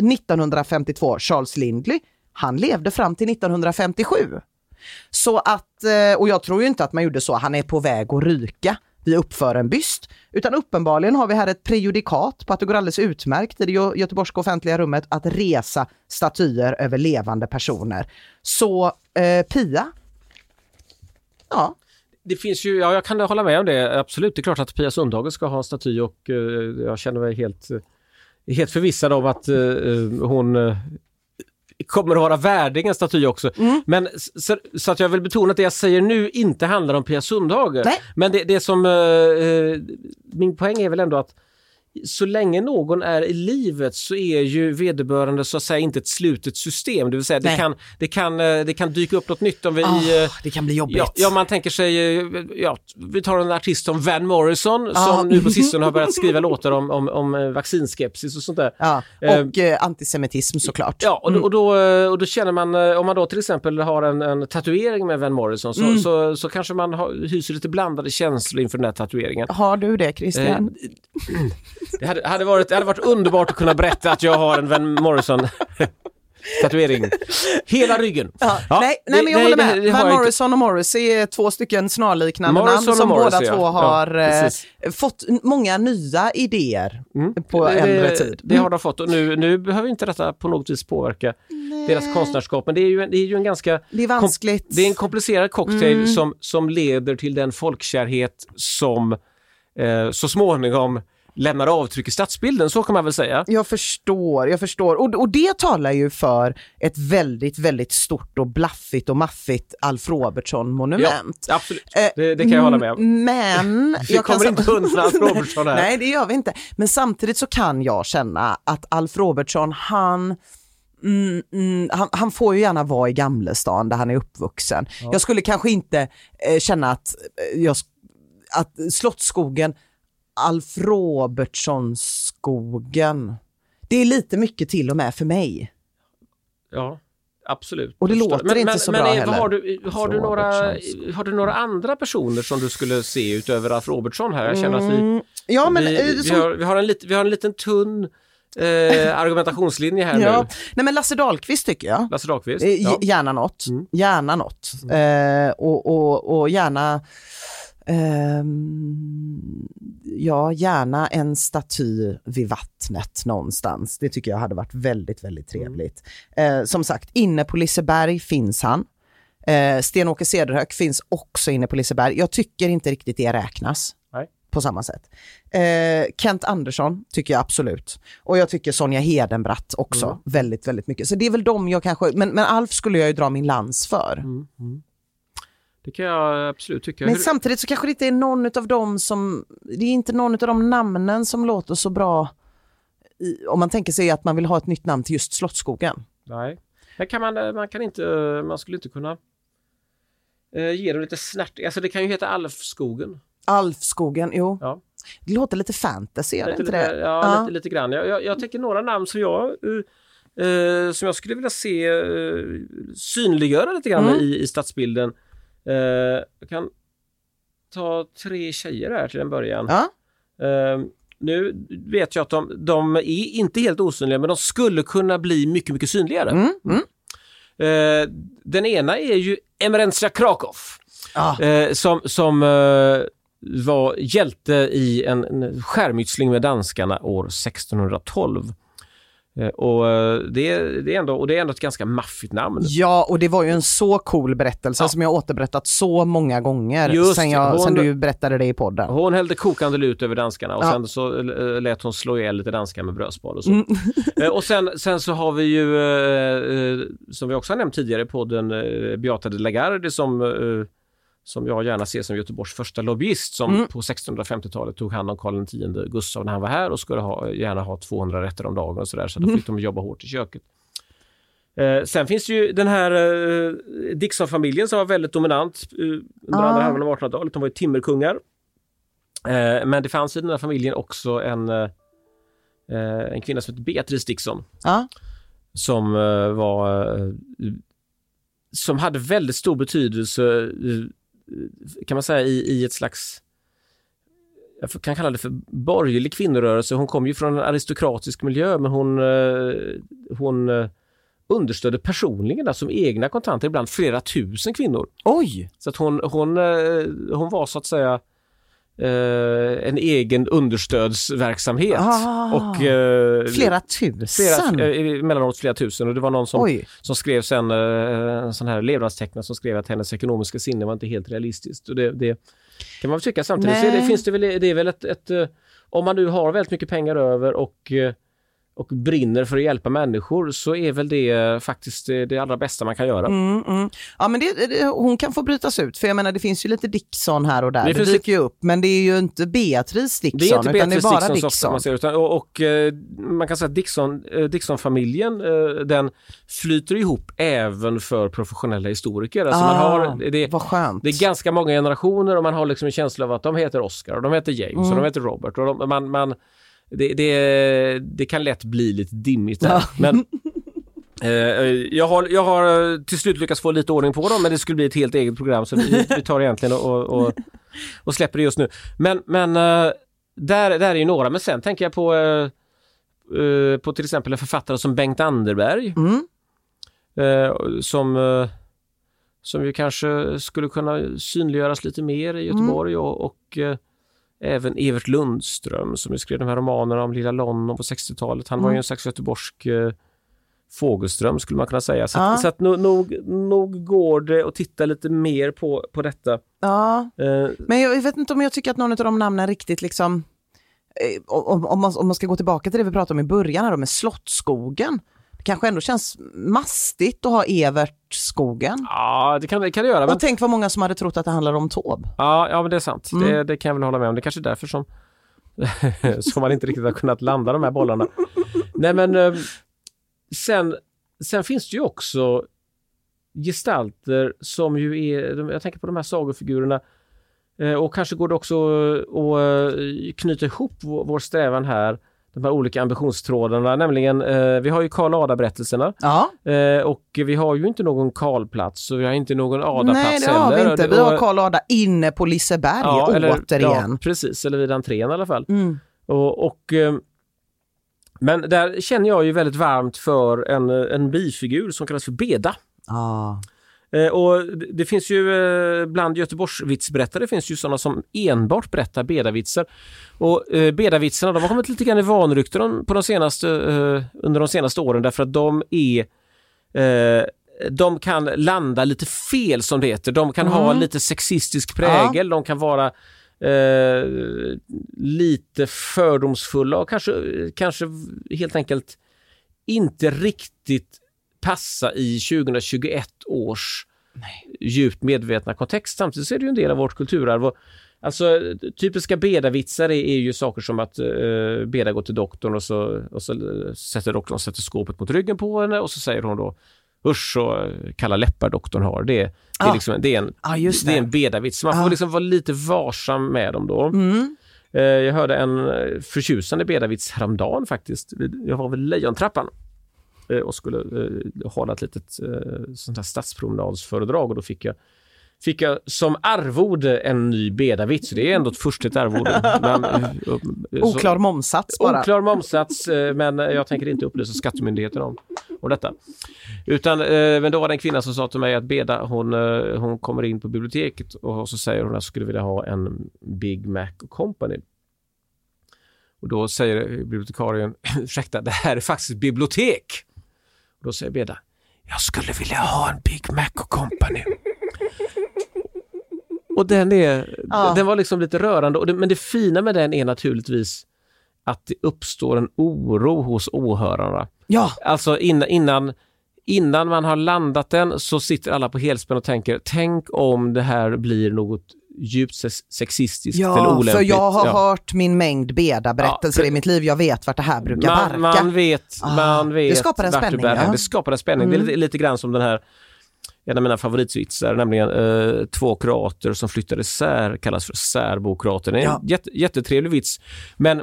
1952 Charles Lindley. Han levde fram till 1957. Så att, eh, och jag tror ju inte att man gjorde så, han är på väg att ryka, vi uppför en byst. Utan uppenbarligen har vi här ett prejudikat på att det går alldeles utmärkt i det göteborgska offentliga rummet att resa statyer över levande personer. Så eh, Pia, ja, Det finns ju, ja jag kan hålla med om det, absolut. Det är klart att Pia Sundhage ska ha en staty och eh, jag känner mig helt, eh, helt förvissad om att eh, eh, hon eh, kommer att vara värdig en staty också. Mm. Men så, så att jag vill betona att det jag säger nu inte handlar om Pia Sundhage. Nej. Men det, det som, eh, eh, min poäng är väl ändå att så länge någon är i livet så är ju vederbörande så att säga inte ett slutet system. Det vill säga det kan, det, kan, eh, det kan dyka upp något nytt om vi... Ah, eh, det kan bli jobbigt. Ja, ja, man tänker sig, eh, ja, vi tar en artist som Van Morrison Ja. som nu på sistone har börjat skriva låtar om, om, om vaccinskepsis och sånt där. Ja, och eh, antisemitism såklart. Ja, och då, och, då, och då känner man, om man då till exempel har en, en tatuering med Van Morrison så, Mm. så, så kanske man har, hyser lite blandade känslor inför den här tatueringen. Har du det Christian? Eh, Det hade, hade, varit, det hade varit underbart att kunna berätta att jag har en Van Morrison <laughs> tatuering. Hela ryggen. Ja, Ja, nej, det- nej, men jag nej, håller med. det Van. Morrison och Morrissey är två stycken snarliknande Morrison namn som båda två ja. har eh, fått många nya idéer på det, äldre tid. Det har de fått och nu, nu behöver inte detta på något vis påverka deras konstnärskap. Men det är ju en, det är ju en ganska Det är vanskligt. det är en komplicerad cocktail som, som leder till den folkkärhet som eh, så småningom lämnar avtryck i stadsbilden, så kan man väl säga. Jag förstår, jag förstår. Och, och det talar ju för ett väldigt, väldigt stort och blaffigt och maffigt Alf Robertson-monument. Ja, absolut. Eh, Det, det kan jag hålla med om. Men... <laughs> Vi jag kan kommer sam- inte undan Alf Robertson här. <laughs> Nej, det gör vi inte. Men samtidigt så kan jag känna att Alf Robertson, han Mm, mm, han, han får ju gärna vara i Gamlestan där han är uppvuxen. Jag skulle kanske inte eh, känna att, eh, jag, att Slottsskogen, Alf Robertson-skogen, det är lite mycket till och med för mig. Ja, absolut. Och det förstår. låter inte så bra eh, heller. Har du, har, du några, har du några andra personer som du skulle se utöver Alf Robertson här? Jag känner att vi, Mm, ja, men, vi, eh, vi, som- har, vi, har en lit, vi har en liten tunn eh, argumentationslinje här <laughs> ja. nu. Nej men Lasse Dahlqvist tycker jag. Lasse Dahlqvist. Eh, Ja. Mm. Gärna något. Gärna något. Eh, och, och, och gärna ehm, ja, gärna en staty vid vattnet någonstans. Det tycker jag hade varit väldigt, väldigt Mm. trevligt. Eh, som sagt, inne på Liseberg finns han. Eh, Sten-Åke Cederhök finns också inne på Liseberg. Jag tycker inte riktigt det räknas Nej. på samma sätt. Eh, Kent Andersson tycker jag absolut. Och jag tycker Sonja Hedenbratt också Mm. väldigt, väldigt mycket. Så det är väl de jag kanske, men, men Alf skulle jag ju dra min lans för. Mm. Det kan jag absolut tycka. Men samtidigt så kanske det inte är någon av dem som, det är inte någon av de namnen som låter så bra i, om man tänker sig att man vill ha ett nytt namn till just Slottsskogen. Nej, men kan man, man kan inte, man skulle inte kunna eh, ge dem lite snärt. Alltså det kan ju heta Alfskogen. Alfskogen, jo. Ja. Det låter lite fantasy, gör det inte det? ja, Lite, lite grann. Jag, jag, jag tänker några namn som jag, eh, eh, som jag skulle vilja se eh, synliggöra lite grann Mm. i, i stadsbilden. Eh, jag kan ta tre tjejer här till en början. Ja. Eh, nu vet jag att de, de är inte helt osynliga men de skulle kunna bli mycket, mycket synligare. Mm, mm. Eh, den ena är ju Emerentia Krakow Ja. eh, som, som var hjälte i en, en skärmytsling med danskarna år 1612. Eh, och, eh, det, är- det är ändå, och det är ändå ett ganska maffigt namn. Ja, och det var ju en så cool berättelse Ja. som jag återberattat så många gånger Just sen, jag, hon- sen du berättade det i podden. Hon hällde kokande lut över danskarna och Ja. sen så eh, lät hon slå ihjäl lite danskar med brödspad och så. Mm. Och sen, sen så har vi ju, som vi också har nämnt tidigare i podden, Beata de Lagarde som, som jag gärna ser som Göteborgs första lobbyist som Mm. på 1650-talet tog hand om Karl X Gustav när han var här och skulle ha, gärna ha 200 rätter om dagen och sådär så då Mm. fick de jobba hårt i köket. Eh, sen finns det ju den här eh, Dickson-familjen som var väldigt dominant eh, under Ah. andra halvan av 1800-talet. De var ju timmerkungar. Eh, men det fanns i den här familjen också en, eh, en kvinna som hette Beatrice Dickson Ja. som eh, var eh, som hade väldigt stor betydelse kan man säga i, i ett slags jag kan kalla det för borgerlig kvinnorörelse. Hon kom ju från en aristokratisk miljö men hon, eh, hon eh, understödde personligen som egna kontanter ibland flera tusen kvinnor. Oj! Så att hon, hon, eh, hon var så att säga eh, en egen understödsverksamhet. Ah. och, eh, Flera tusen? Flera, eh, emellanåt flera tusen och det var någon som, Oj. som skrev sen, eh, en sån här levnadstecknare som skrev att hennes ekonomiska sinne var inte helt realistiskt. Och det, det kan man tycka samtidigt. Så det, finns det, väl, det är väl ett, ett, eh, om man nu har väldigt mycket pengar över och och brinner för att hjälpa människor så är väl det eh, faktiskt det, det allra bästa man kan göra. Mm, mm. Ja men det, det, hon kan få brytas ut för jag menar det finns ju lite Dickson här och där. Det Det, dyker ju upp men det är ju inte Beatrice Dickson Det är inte utan Beatrice det är bara Dickson. ofta man ser utan, och, och eh, man kan säga att Dixon, eh, Dixon-familjen eh, den flyter ihop även för professionella historiker. Alltså man ah, har, det, vad skönt. det är ganska många generationer och man har liksom en känsla av att de heter Oscar och de heter James Mm. och de heter Robert. Och de, man, man, det, det, det kan lätt bli lite dimmigt där. Ja. Men, <laughs> eh, jag, har, jag har eh, till slut lyckats få lite ordning på dem men det skulle bli ett helt eget program så vi, vi tar egentligen och, och, och, släpper det just nu. Men, men eh, där, där är ju några, men sen tänker jag på, på till exempel en författare som Bengt Anderberg Mm. som, som ju kanske skulle kunna synliggöras lite mer i Göteborg och, och även Evert Lundström som skrev de här romanerna om Lilla London på 60-talet. Han var ju en slags göteborgsk eh, Fågelström skulle man kunna säga. Så, Ja. att, så att nog, nog, nog går det att titta lite mer på, på detta. Ja, Eh, men jag vet inte om jag tycker att någon av de namnen riktigt liksom eh, om, om, man, om man ska gå tillbaka till det vi pratade om i början här då, med Slottsskogen. Kanske ändå känns mastigt att ha Evertskogen. Ja, det kan det, kan det göra. Men, Och tänk vad många som hade trott att det handlade om Taube. ja, ja, men det är sant. Mm. Det, det kan jag väl hålla med om. Det är kanske är därför som, <laughs> som man inte riktigt har kunnat landa de här bollarna. Nej, men eh, sen, sen finns det ju också gestalter som ju är, jag tänker på de här sagofigurerna eh, och kanske går det också att eh, knyta ihop vår strävan här, de här olika ambitionstrådarna, nämligen eh, vi har ju Karl Ada-berättelserna eh, och vi har ju inte någon Karlplats och vi har inte någon Adaplats nej det har vi heller. inte. Och- Vi har Karl Ada inne på Liseberg ja, återigen. Ja, precis, eller vid entrén i alla fall. Mm. Och, och, eh, men där känner jag ju väldigt varmt för en, en bifigur som kallas för Beda. Ah. Eh, och det- finns ju eh, bland Göteborgsvitsberättare finns ju sådana som enbart berättar bedavitsar. Och eh, bedavitsarna de har kommit lite grann i vanrykte på de senaste, eh, under de senaste åren därför att de är de kan landa lite fel som det heter. De kan ha lite sexistisk prägel, de kan vara eh, lite fördomsfulla och kanske, kanske helt enkelt inte riktigt passa i 2021 års djupt medvetna kontext. Samtidigt så är det ju en del av vårt kulturarv. Och, alltså, typiska bedavitsar är, är ju saker som att uh, Beda går till doktorn och så, och så eh, sätter doktorn sätter skåpet mot ryggen på henne och så säger hon då Usch så eh, kalla läppar doktorn har. Det, det, är, Ja. liksom, det, är, en, Ja, just det är det. en bedavits. Man får Ja. liksom vara lite varsam med dem då. Mm. Jag hörde en förtjusande bedavits häromdagen faktiskt. Jag var vid Lejontrappan och skulle eh, hålla ett litet eh, sånt här stadspromenadsföredrag och då fick jag Fick jag som arvode en ny bedavits. Det är ändå ett förstligt arvode. <laughs> Men, eh, eh, så- Oklar momsats bara. Oklar momsats, eh, men jag tänker inte upplysa Skattemyndigheten om, om detta. Utan, eh, men då var det en kvinna som sa till mig att Beda, hon, eh, hon kommer in på biblioteket och så säger hon att jag skulle vilja ha en Big Mac Company. Och då säger bibliotekarien, <laughs> ursäkta, det här är faktiskt ett bibliotek. Och då säger Beda, jag skulle vilja ha en Big Mac Company. <laughs> Och den, är, Ja. den var liksom lite rörande, och det, men det fina med den är naturligtvis att det uppstår en oro hos åhörarna. Ja, Alltså innan, innan, innan man har landat den så sitter alla på helspänn och tänker, tänk om det här blir något djupt sex- sexistiskt eller ja olämpligt. för jag har Ja. hört min mängd Beda-berättelser Ja, i mitt liv. Jag vet vart det här brukar man, barka. man vet, Ah, man vet det skapar en spänning, ja. Det skapar en spänning. Det är Mm. lite, lite grann som den här en av mina favoritvitsar, nämligen eh, två krater som flyttade isär, kallas för särbokrater. Det är en Ja. jätte, jättetrevlig vits. Men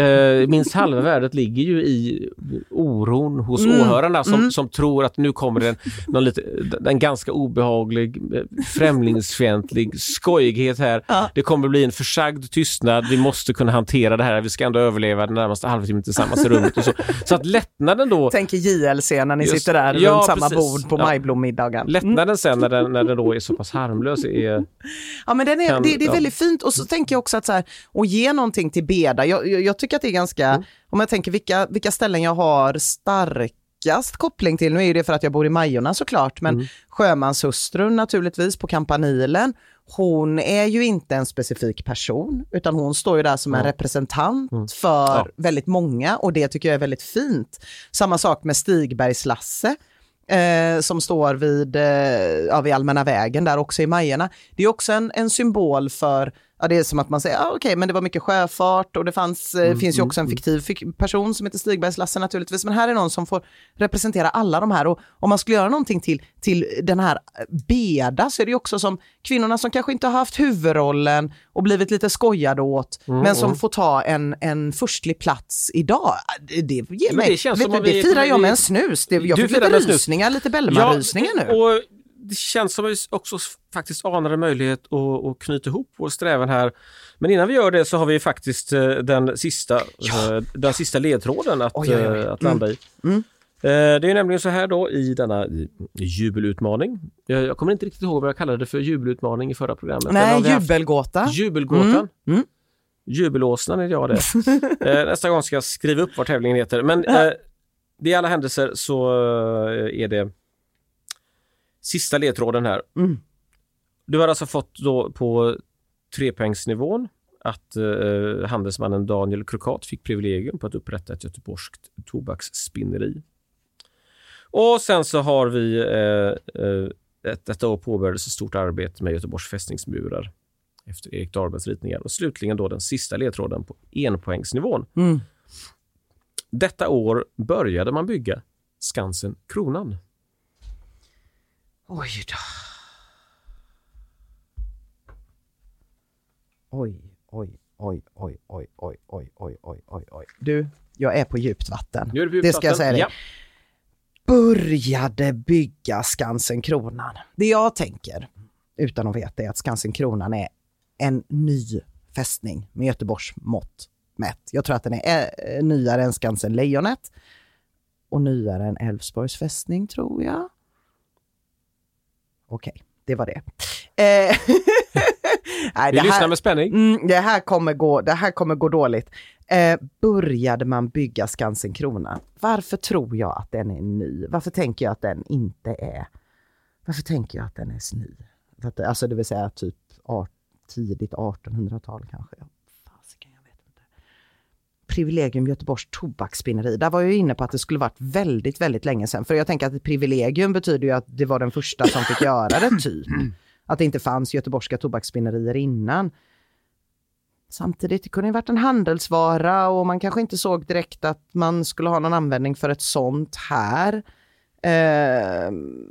eh, minst halva värdet ligger ju i oron hos Mm, åhörarna som, mm. som tror att nu kommer det en, någon lite, en ganska obehaglig, eh, främlingsfientlig skojighet här. Ja. Det kommer bli en försagd tystnad. Vi måste kunna hantera det här. Vi ska ändå överleva den närmaste halvtimmen tillsammans i rummet. Och så. så att lättnaden då Tänker JLC när ni Just- sitter där ja, runt samma precis. bord på Ja. majblommiddagen. Lättnaden sen när den, när den då är så pass harmlös är... Ja men den är, kan- det, det är väldigt fint och så tänker jag också att så här, att ge någonting till Beda, jag, jag, jag tycker att det är ganska, Mm. om jag tänker vilka, vilka ställen jag har starkast koppling till, nu är det för att jag bor i Majorna såklart, men Mm. sjömanshustrun naturligtvis på Kampanilen, hon är ju inte en specifik person, utan hon står ju där som en representant för Mm. Ja. väldigt många och det tycker jag är väldigt fint. Samma sak med Stigbergs-Lasse. Eh, som står vid, eh, ja, vid Allmänna vägen där också i Majerna. Det är också en, en symbol för, ja, det är som att man säger, ah, okej men det var mycket sjöfart och det fanns, eh, finns ju också en fiktiv fik- person som heter Stigbergs Lasse naturligtvis, men här är någon som får representera alla de här och om man skulle göra någonting till, till den här Beda så är det ju också som kvinnorna som kanske inte har haft huvudrollen och blivit lite skojade åt, men som får ta en, en förstlig plats idag. Det, det ger mig, det känns vet som du, om vi det firar kommer jag med en snus. Det, jag fick lite rysningar, lite Bellman-rysningar nu. Och det känns som att vi också faktiskt anar en möjlighet att, att knyta ihop vår strävan här. Men innan vi gör det så har vi faktiskt eh, den sista, eh, den sista ledtråden att, Oj, oj, oj. eh, att landa i. Mm. Eh, Det är nämligen så här då i denna jubelutmaning. Jag, kommer inte riktigt ihåg vad jag kallade det för jubelutmaning i förra programmet. Nej, haft- jubelgåta. Jubelgåtan. Mm, mm. Jubelåsnan är jag det. <laughs> nästa gång ska jag skriva upp vad tävlingen heter. Men i alla händelser så är det sista ledtråden här. Mm. Du har alltså fått då på trepoängsnivån att eh, handelsmannen Daniel Krokat fick privilegium på att upprätta ett göteborgskt tobaksspinneri. Och sen så har vi eh, eh, ett, detta år påbörjades ett stort arbete med Göteborgs fästningsmurar efter Erik Dahlbergs ritningar och slutligen då den sista ledtråden på enpoängsnivån. Mm. Detta år började man bygga Skansen Kronan. Oj då. Oj, oj, oj, oj, oj, oj, oj, oj, oj, oj, oj. Du, jag är på djupt vatten. Nu är det på djupt det ska jag vatten. säga dig. Ja. Började bygga Skansen Kronan. Det jag tänker, utan att veta, är att Skansen Kronan är en ny fästning med Göteborgs mått mätt. Jag tror att den är nyare än Skansen Lejonet och nyare än Älvsborgs fästning, tror jag. Okej, det var det. Eh, <laughs> Nej, Vi det lyssnar här, med spänning. mm, det, här kommer gå, det här kommer gå dåligt. Eh, började man bygga Skansen Krona? Varför tror jag att den är ny? Varför tänker jag att den inte är... Varför tänker jag att den är ny? Alltså det vill säga typ art, tidigt 1800-tal kanske. Fasiken, jag vet inte. Privilegium Göteborgs tobaksspinneri. Där var jag inne på att det skulle varit väldigt, väldigt länge sedan. För jag tänker att ett privilegium betyder ju att det var den första som fick göra det, typ. <clears throat> Att det inte fanns göteborgska tobaksspinnerier innan. Samtidigt, det kunde ju varit en handelsvara och man kanske inte såg direkt att man skulle ha någon användning för ett sånt här. Ehm,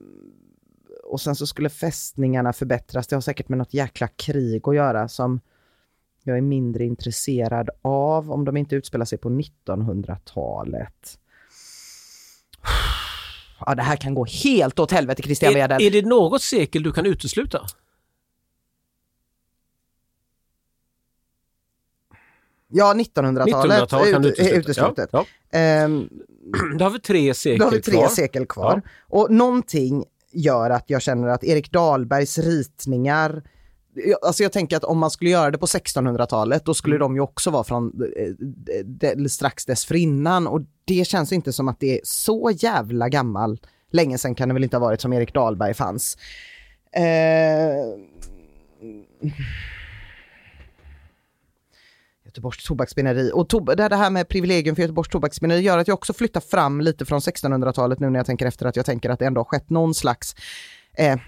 och sen så skulle fästningarna förbättras. Det har säkert med något jäkla krig att göra som jag är mindre intresserad av om de inte utspelar sig på 1900-talet. Ja, det här kan gå helt åt helvete Christian Är, Wedel. är det något sekel du kan utesluta? Ja, 1900-talet 1900-tal kan du ut- är utesluta. uteslutet. Ja, Ehm, ja. Då har vi tre sekel Då har vi tre kvar. sekel kvar. Och någonting gör att jag känner att Erik Dahlbergs ritningar Alltså jag tänker att om man skulle göra det på 1600-talet då skulle de ju också vara från eh, de, de, strax dessförinnan och det känns inte som att det är så jävla gammal. Länge sedan kan det väl inte ha varit som Erik Dahlberg fanns. Eh, Göteborgs tobaksspinneri. Och to- det det här med privilegium för Göteborgs tobaksspinneri gör att jag också flyttar fram lite från 1600-talet nu när jag tänker efter att jag tänker att det ändå har skett någon slags eh,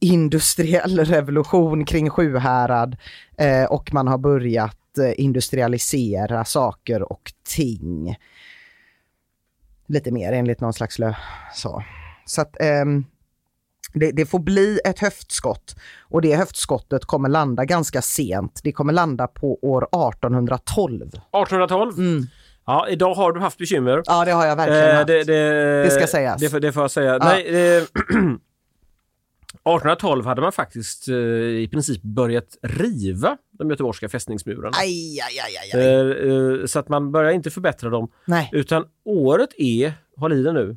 industriell <laughs> revolution kring Sjuhärad eh, och man har börjat eh, industrialisera saker och ting. Lite mer enligt någon slags lö... Så, så att ehm, det, det får bli ett höftskott och det höftskottet kommer landa ganska sent. Det kommer landa på år 1812. 1812. Mm. Ja, idag har du haft bekymmer. Ja, det har jag verkligen Eh, haft. det, det, Det ska sägas. Det, det får jag säga. Ja. Nej, <clears throat> 1812 hade man faktiskt eh, i princip börjat riva de göteborgska fästningsmurarna. Aj, aj, aj. Eh, eh, så att man börjar inte förbättra dem. Nej. Utan året är, håll i det nu,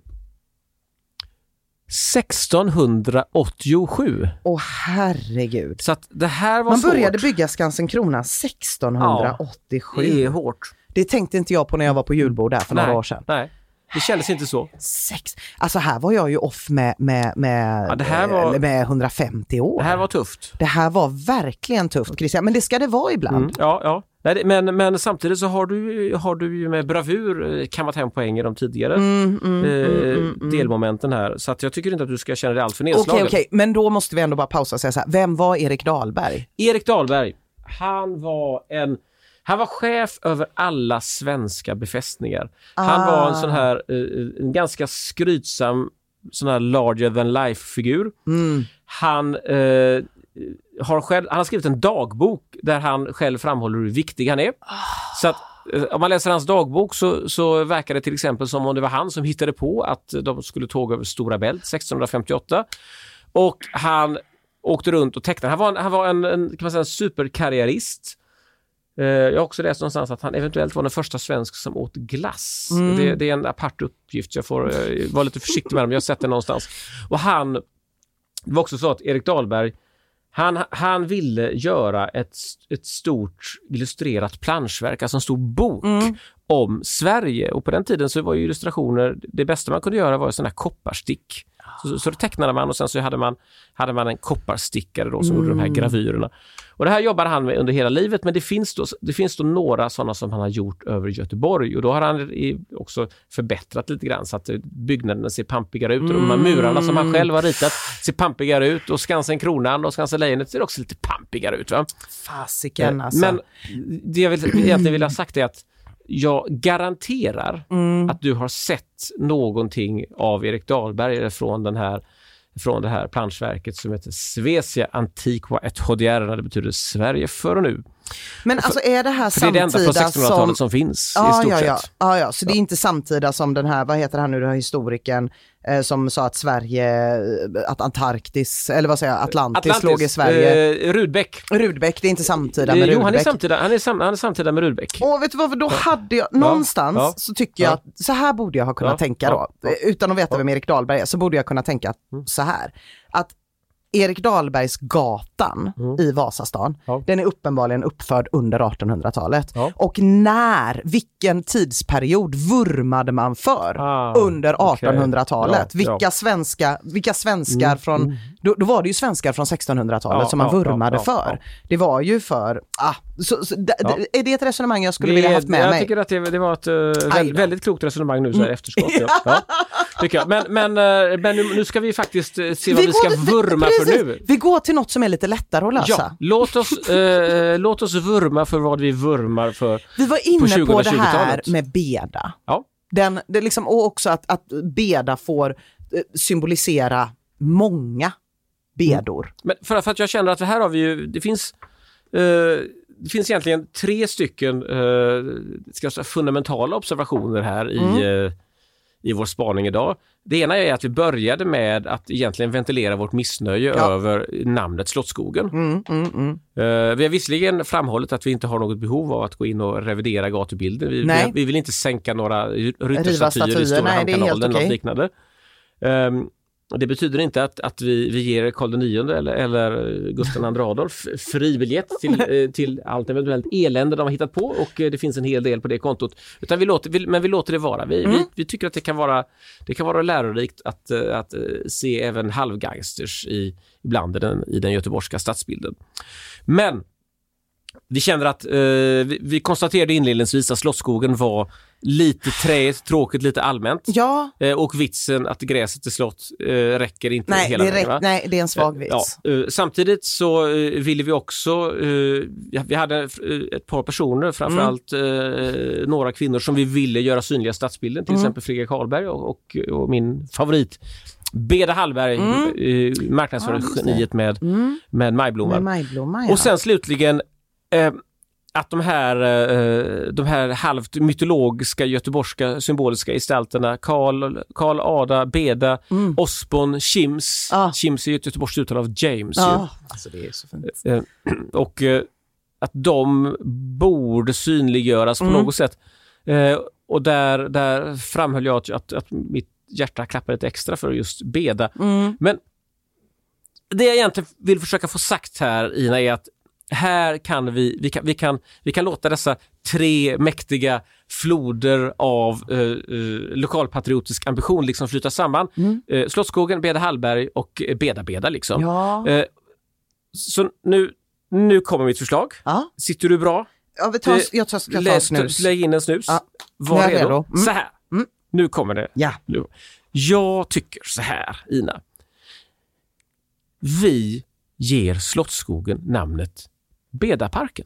1687. Åh herregud. Så att det här var Man svårt. började bygga Skansen Krona 1687. Det är hårt. Det tänkte inte jag på när jag var på julbord där för några nej, år sedan. Nej, det kändes inte så. Sex. Alltså här var jag ju off med, med, med, Ja, det här var- med 150 år. Det här var tufft. Det här var verkgen tufft Christian, men det ska det vara ibland. Mm, ja, ja. Nej, men, men samtidigt så har du, har du ju med bravur eh, kammat hem poäng i de tidigare Mm, mm, eh, mm, mm, mm. delmomenten här. Så att jag tycker inte att du ska känna dig alltför Okej, nedslagen. okej, men då måste vi ändå bara pausa och säga så här. Vem var Erik Dahlberg? Erik Dahlberg, han var en han var chef över alla svenska befästningar. Han Ah. var en sån här eh, en ganska skrytsam sån här larger than life-figur. Mm. Han, eh, har själv, han har skrivit en dagbok där han själv framhåller hur viktig han är. Så att, eh, om man läser hans dagbok så, så verkar det till exempel som om det var han som hittade på att de skulle tåga över Stora Bält 1658. Och han åkte runt och tecknade. Han var en, han var en, en, kan man säga, en superkarriärist. Eh, Jag har också läst någonstans att han eventuellt var den första svensk som åt glass. Mm. Det, det är en apart uppgift, jag får eh, vara lite försiktig med dem, jag har sett det någonstans. Och han, det var också så att Erik Dahlberg, han, han ville göra ett, ett stort illustrerat planschverk, alltså en stor bok om Sverige och på den tiden så var ju illustrationer, det bästa man kunde göra var sådana här kopparstick. Så, så det tecknade man och sen så hade man, hade man en kopparstickare då som gjorde de här gravyrerna. Och det här jobbade han med under hela livet men det finns då, det finns då några sådana som han har gjort över Göteborg och då har han också förbättrat lite grann så att eh, byggnaderna ser pampigare ut och de här murarna som han själv har ritat ser pampigare ut och Skansen Kronan och Skansen Lejonet ser också lite pampigare ut. Va? Fasiken alltså. Men det jag vill, egentligen vill ha sagt är att jag garanterar Mm. att du har sett någonting av Erik Dahlberg eller från, den här, från det här planschverket som heter Svecia Antiqua et Hodierna. Det betyder Sverige för och nu. Men alltså är det här För det är det enda från samtida 1600-talet som... som finns i Ja, stort ja, ja. sett. ja, ja. Så det är inte samtida som den här, vad heter han nu, den här historikern eh, som sa att Sverige, eh, att Antarktis, eller vad säger jag, Atlantis, låg i Sverige. Eh, Rudbeck. Rudbeck, det är inte samtida med Eh, Rudbeck. jo, han är, samtida, han, är sam, han är samtida med Rudbeck. Åh, vet du vad, då hade jag, någonstans så tycker jag ja. att så här borde jag ha kunnat tänka då. Utan att veta vem Erik Dahlberg är så borde jag kunna tänka Mm. så här. Att Erik Dahlbergs gatan i Vasastan, Mm. Ja. den är uppenbarligen uppförd under 1800-talet. Ja. Och när, vilken tidsperiod vurmade man för Ah, under okej. 1800-talet? Ja, vilka, ja. Mm, Svenska, vilka svenskar från, då, då var det ju svenskar från 1600-talet Ja, som man ja, vurmade ja, för. Det var ju för, ah, så, så, d- d- är det ett resonemang jag skulle Det- vilja haft med jag mig? tycker att det, det var ett uh, Aj väldigt, väldigt klokt resonemang nu så här i efterskott. <laughs> Ja. Tycker jag. Men, men, eh, men nu, nu ska vi faktiskt eh, se vad vi, ska går- vurma precis. för nu. Vi går till något som är lite lättare att lösa. Låt oss, eh, låt oss vurma för vad vi vurmar för. Vi var inne på, det här 2020-talet. med beda. Ja. Den, det liksom, och också att, att beda får eh, symbolisera många bedor. Men för, för att jag känner att det här har vi ju, det finns eh, det finns egentligen tre stycken eh, ska jag säga, fundamentala observationer här i, eh, i vår spaning idag. Det ena är att vi började med att egentligen ventilera vårt missnöje Ja. över namnet Slottsskogen. Mm, mm, mm. Eh, vi har visserligen framhållit att vi inte har något behov av att gå in och revidera gatubilden. Vi, vi, vi vill inte sänka några ryttarstatyer i Stora nej, Hamnkanalen eller okay. något liknande. Ehm, det betyder inte att, att vi, vi ger Karl IX eller, eller Gustav II Adolf fribiljett till, <laughs> eh, till allt eventuellt elände de har hittat på och eh, det finns en hel del på det kontot. Utan vi låter, vi, men vi låter det vara. Vi, Mm. vi, vi tycker att det kan vara, det kan vara lärorikt att, eh, att se även halvgangsters i, ibland i den, i den göteborgska stadsbilden. Men vi känner att eh, vi, vi konstaterade inledningsvis att Slottsskogen var lite träigt, tråkigt, lite allmänt. Ja, Eh, och vitsen att gräset är slott eh, räcker inte nej hela vägen. nej, det är en svag vits. Ja, eh, samtidigt så eh, ville vi också, eh, vi hade eh, ett par personer, framförallt eh, några kvinnor som vi ville göra synliga stadsbilden, till exempel Fredrik Karlberg och, och, och min favorit Beda Hallberg, mm. marknadsföringsgeniet med, med majblommor. Med majblomma, ja. Och sen slutligen eh, att de här, eh, de här halvt mytologiska göteborgska symboliska gestalterna Karl, Karl Ada, Beda, Osbon, Kims. Ah. Kims är ju ett göteborgskt uttal av James. ja. Alltså det är så fint. Eh, och eh, att de borde synliggöras på något sätt. Eh, och där, där framhöll jag att, att, att mitt hjärta klappar lite extra för just Beda. Men det jag egentligen vill försöka få sagt här Ina är att här kan vi, vi kan, vi kan, vi kan låta dessa tre mäktiga floder av eh, eh, lokalpatriotisk ambition liksom flyta samman. Eh, Slottsskogen, Beda Hallberg och eh, Beda Beda liksom. Ja. Eh, så nu, nu kommer mitt förslag. Ja. Sitter du bra? Ja, vi tar, Eh, jag tar, jag tar Läs- snus. Lägg in en snus. Ja. Var redo. redo. Mm. Så här. Mm. Nu kommer det. Ja. Nu. Jag tycker så här, Ina. Vi ger Slottsskogen namnet Bedaparken.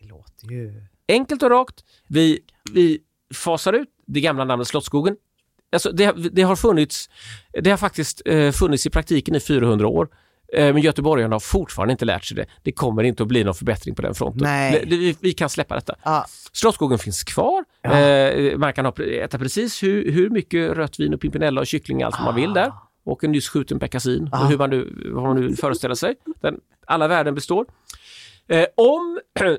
Det låter ju... Enkelt och rakt. Vi, vi fasar ut det gamla namnet Slottsskogen. Alltså det, det har funnits, det har faktiskt eh, funnits i praktiken i 400 år. Eh, men göteborgarna har fortfarande inte lärt sig det. Det kommer inte att bli någon förbättring på den fronten. Vi, vi kan släppa detta. Ja. Slottsskogen finns kvar. Eh, man kan ha, äta precis hur, hur mycket rött vin och pimpinella och kyckling allt som man vill där. Och en nyss skjuten pekkasin och hur man nu, vad man nu föreställer sig. Den, alla värden består. Eh, om <clears throat>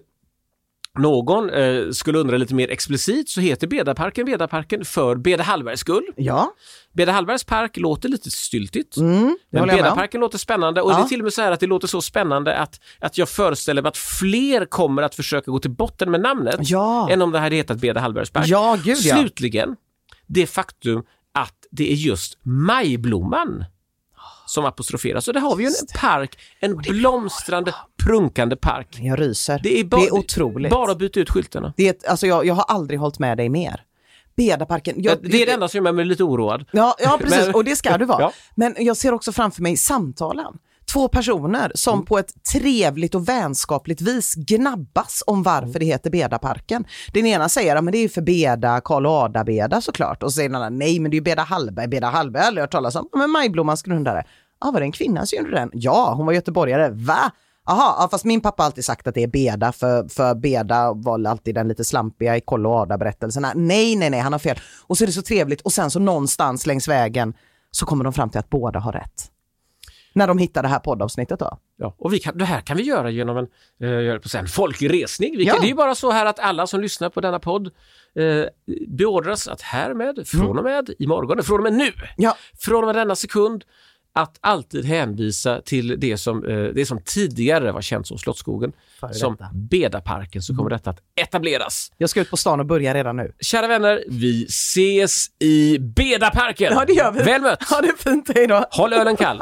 någon eh, skulle undra lite mer explicit så heter Bedaparken Bedaparken för Beda Hallbergs skull. Ja, Beda Hallbergs park låter lite styltigt. mm, Men. Bedaparken låter spännande och Ja. det är till och med så här att det låter så spännande att, att jag föreställer mig att fler kommer att försöka gå till botten med namnet Ja. än om det hade hetat Beda Hallbergs park. Ja, gud ja. Slutligen, det faktum att det är just majblomman som apostroferas. Och där har vi ju en park, en blomstrande, prunkande park. Jag ryser. Det är, bara, det är otroligt. Bara att byta ut skyltarna. Det är, ett- alltså jag, jag har aldrig hållit med dig mer. Bedaparken. Jag, det är det enda som gör mig lite oroad. Ja, ja <laughs> precis. Men- och det ska du vara. <laughs> Ja. Men jag ser också framför mig samtalen. Två personer som Mm. på ett trevligt och vänskapligt vis gnabbas om varför det heter Bedaparken. Den ena säger att det är för Beda, Karl Ada-Beda såklart. Och så säger den andra nej men det är ju Beda Hallberg, Beda Hallberg har jag aldrig hört talas om. "Ja, Men Majblommans grundare. Ja, var det en kvinna som gjorde den? Ja, hon var göteborgare. Va? Jaha, ja, fast min pappa har alltid sagt att det är Beda, för, för Beda var alltid den lite slampiga i Koll och Ada-berättelserna. Nej, nej, nej, han har fel. Och så är det så trevligt och sen så någonstans längs vägen så kommer de fram till att båda har rätt. När de hittar det här poddavsnittet då. Ja, och vi kan, det här kan vi göra genom en, eh, en folklig resning. Vi Ja. Det är ju bara så här att alla som lyssnar på denna podd eh, beordras att härmed, från och med, imorgon, från och med nu, Ja. från och med denna sekund, att alltid hänvisa till det som, eh, det som tidigare var känt som Slottsskogen, som. Bedaparken, så kommer detta att etableras. Jag ska ut på stan och börja redan nu. Kära vänner, vi ses i Bedaparken! Ja, det gör vi. Väl mött! Ha det fint, hej då. Håll ölen kall!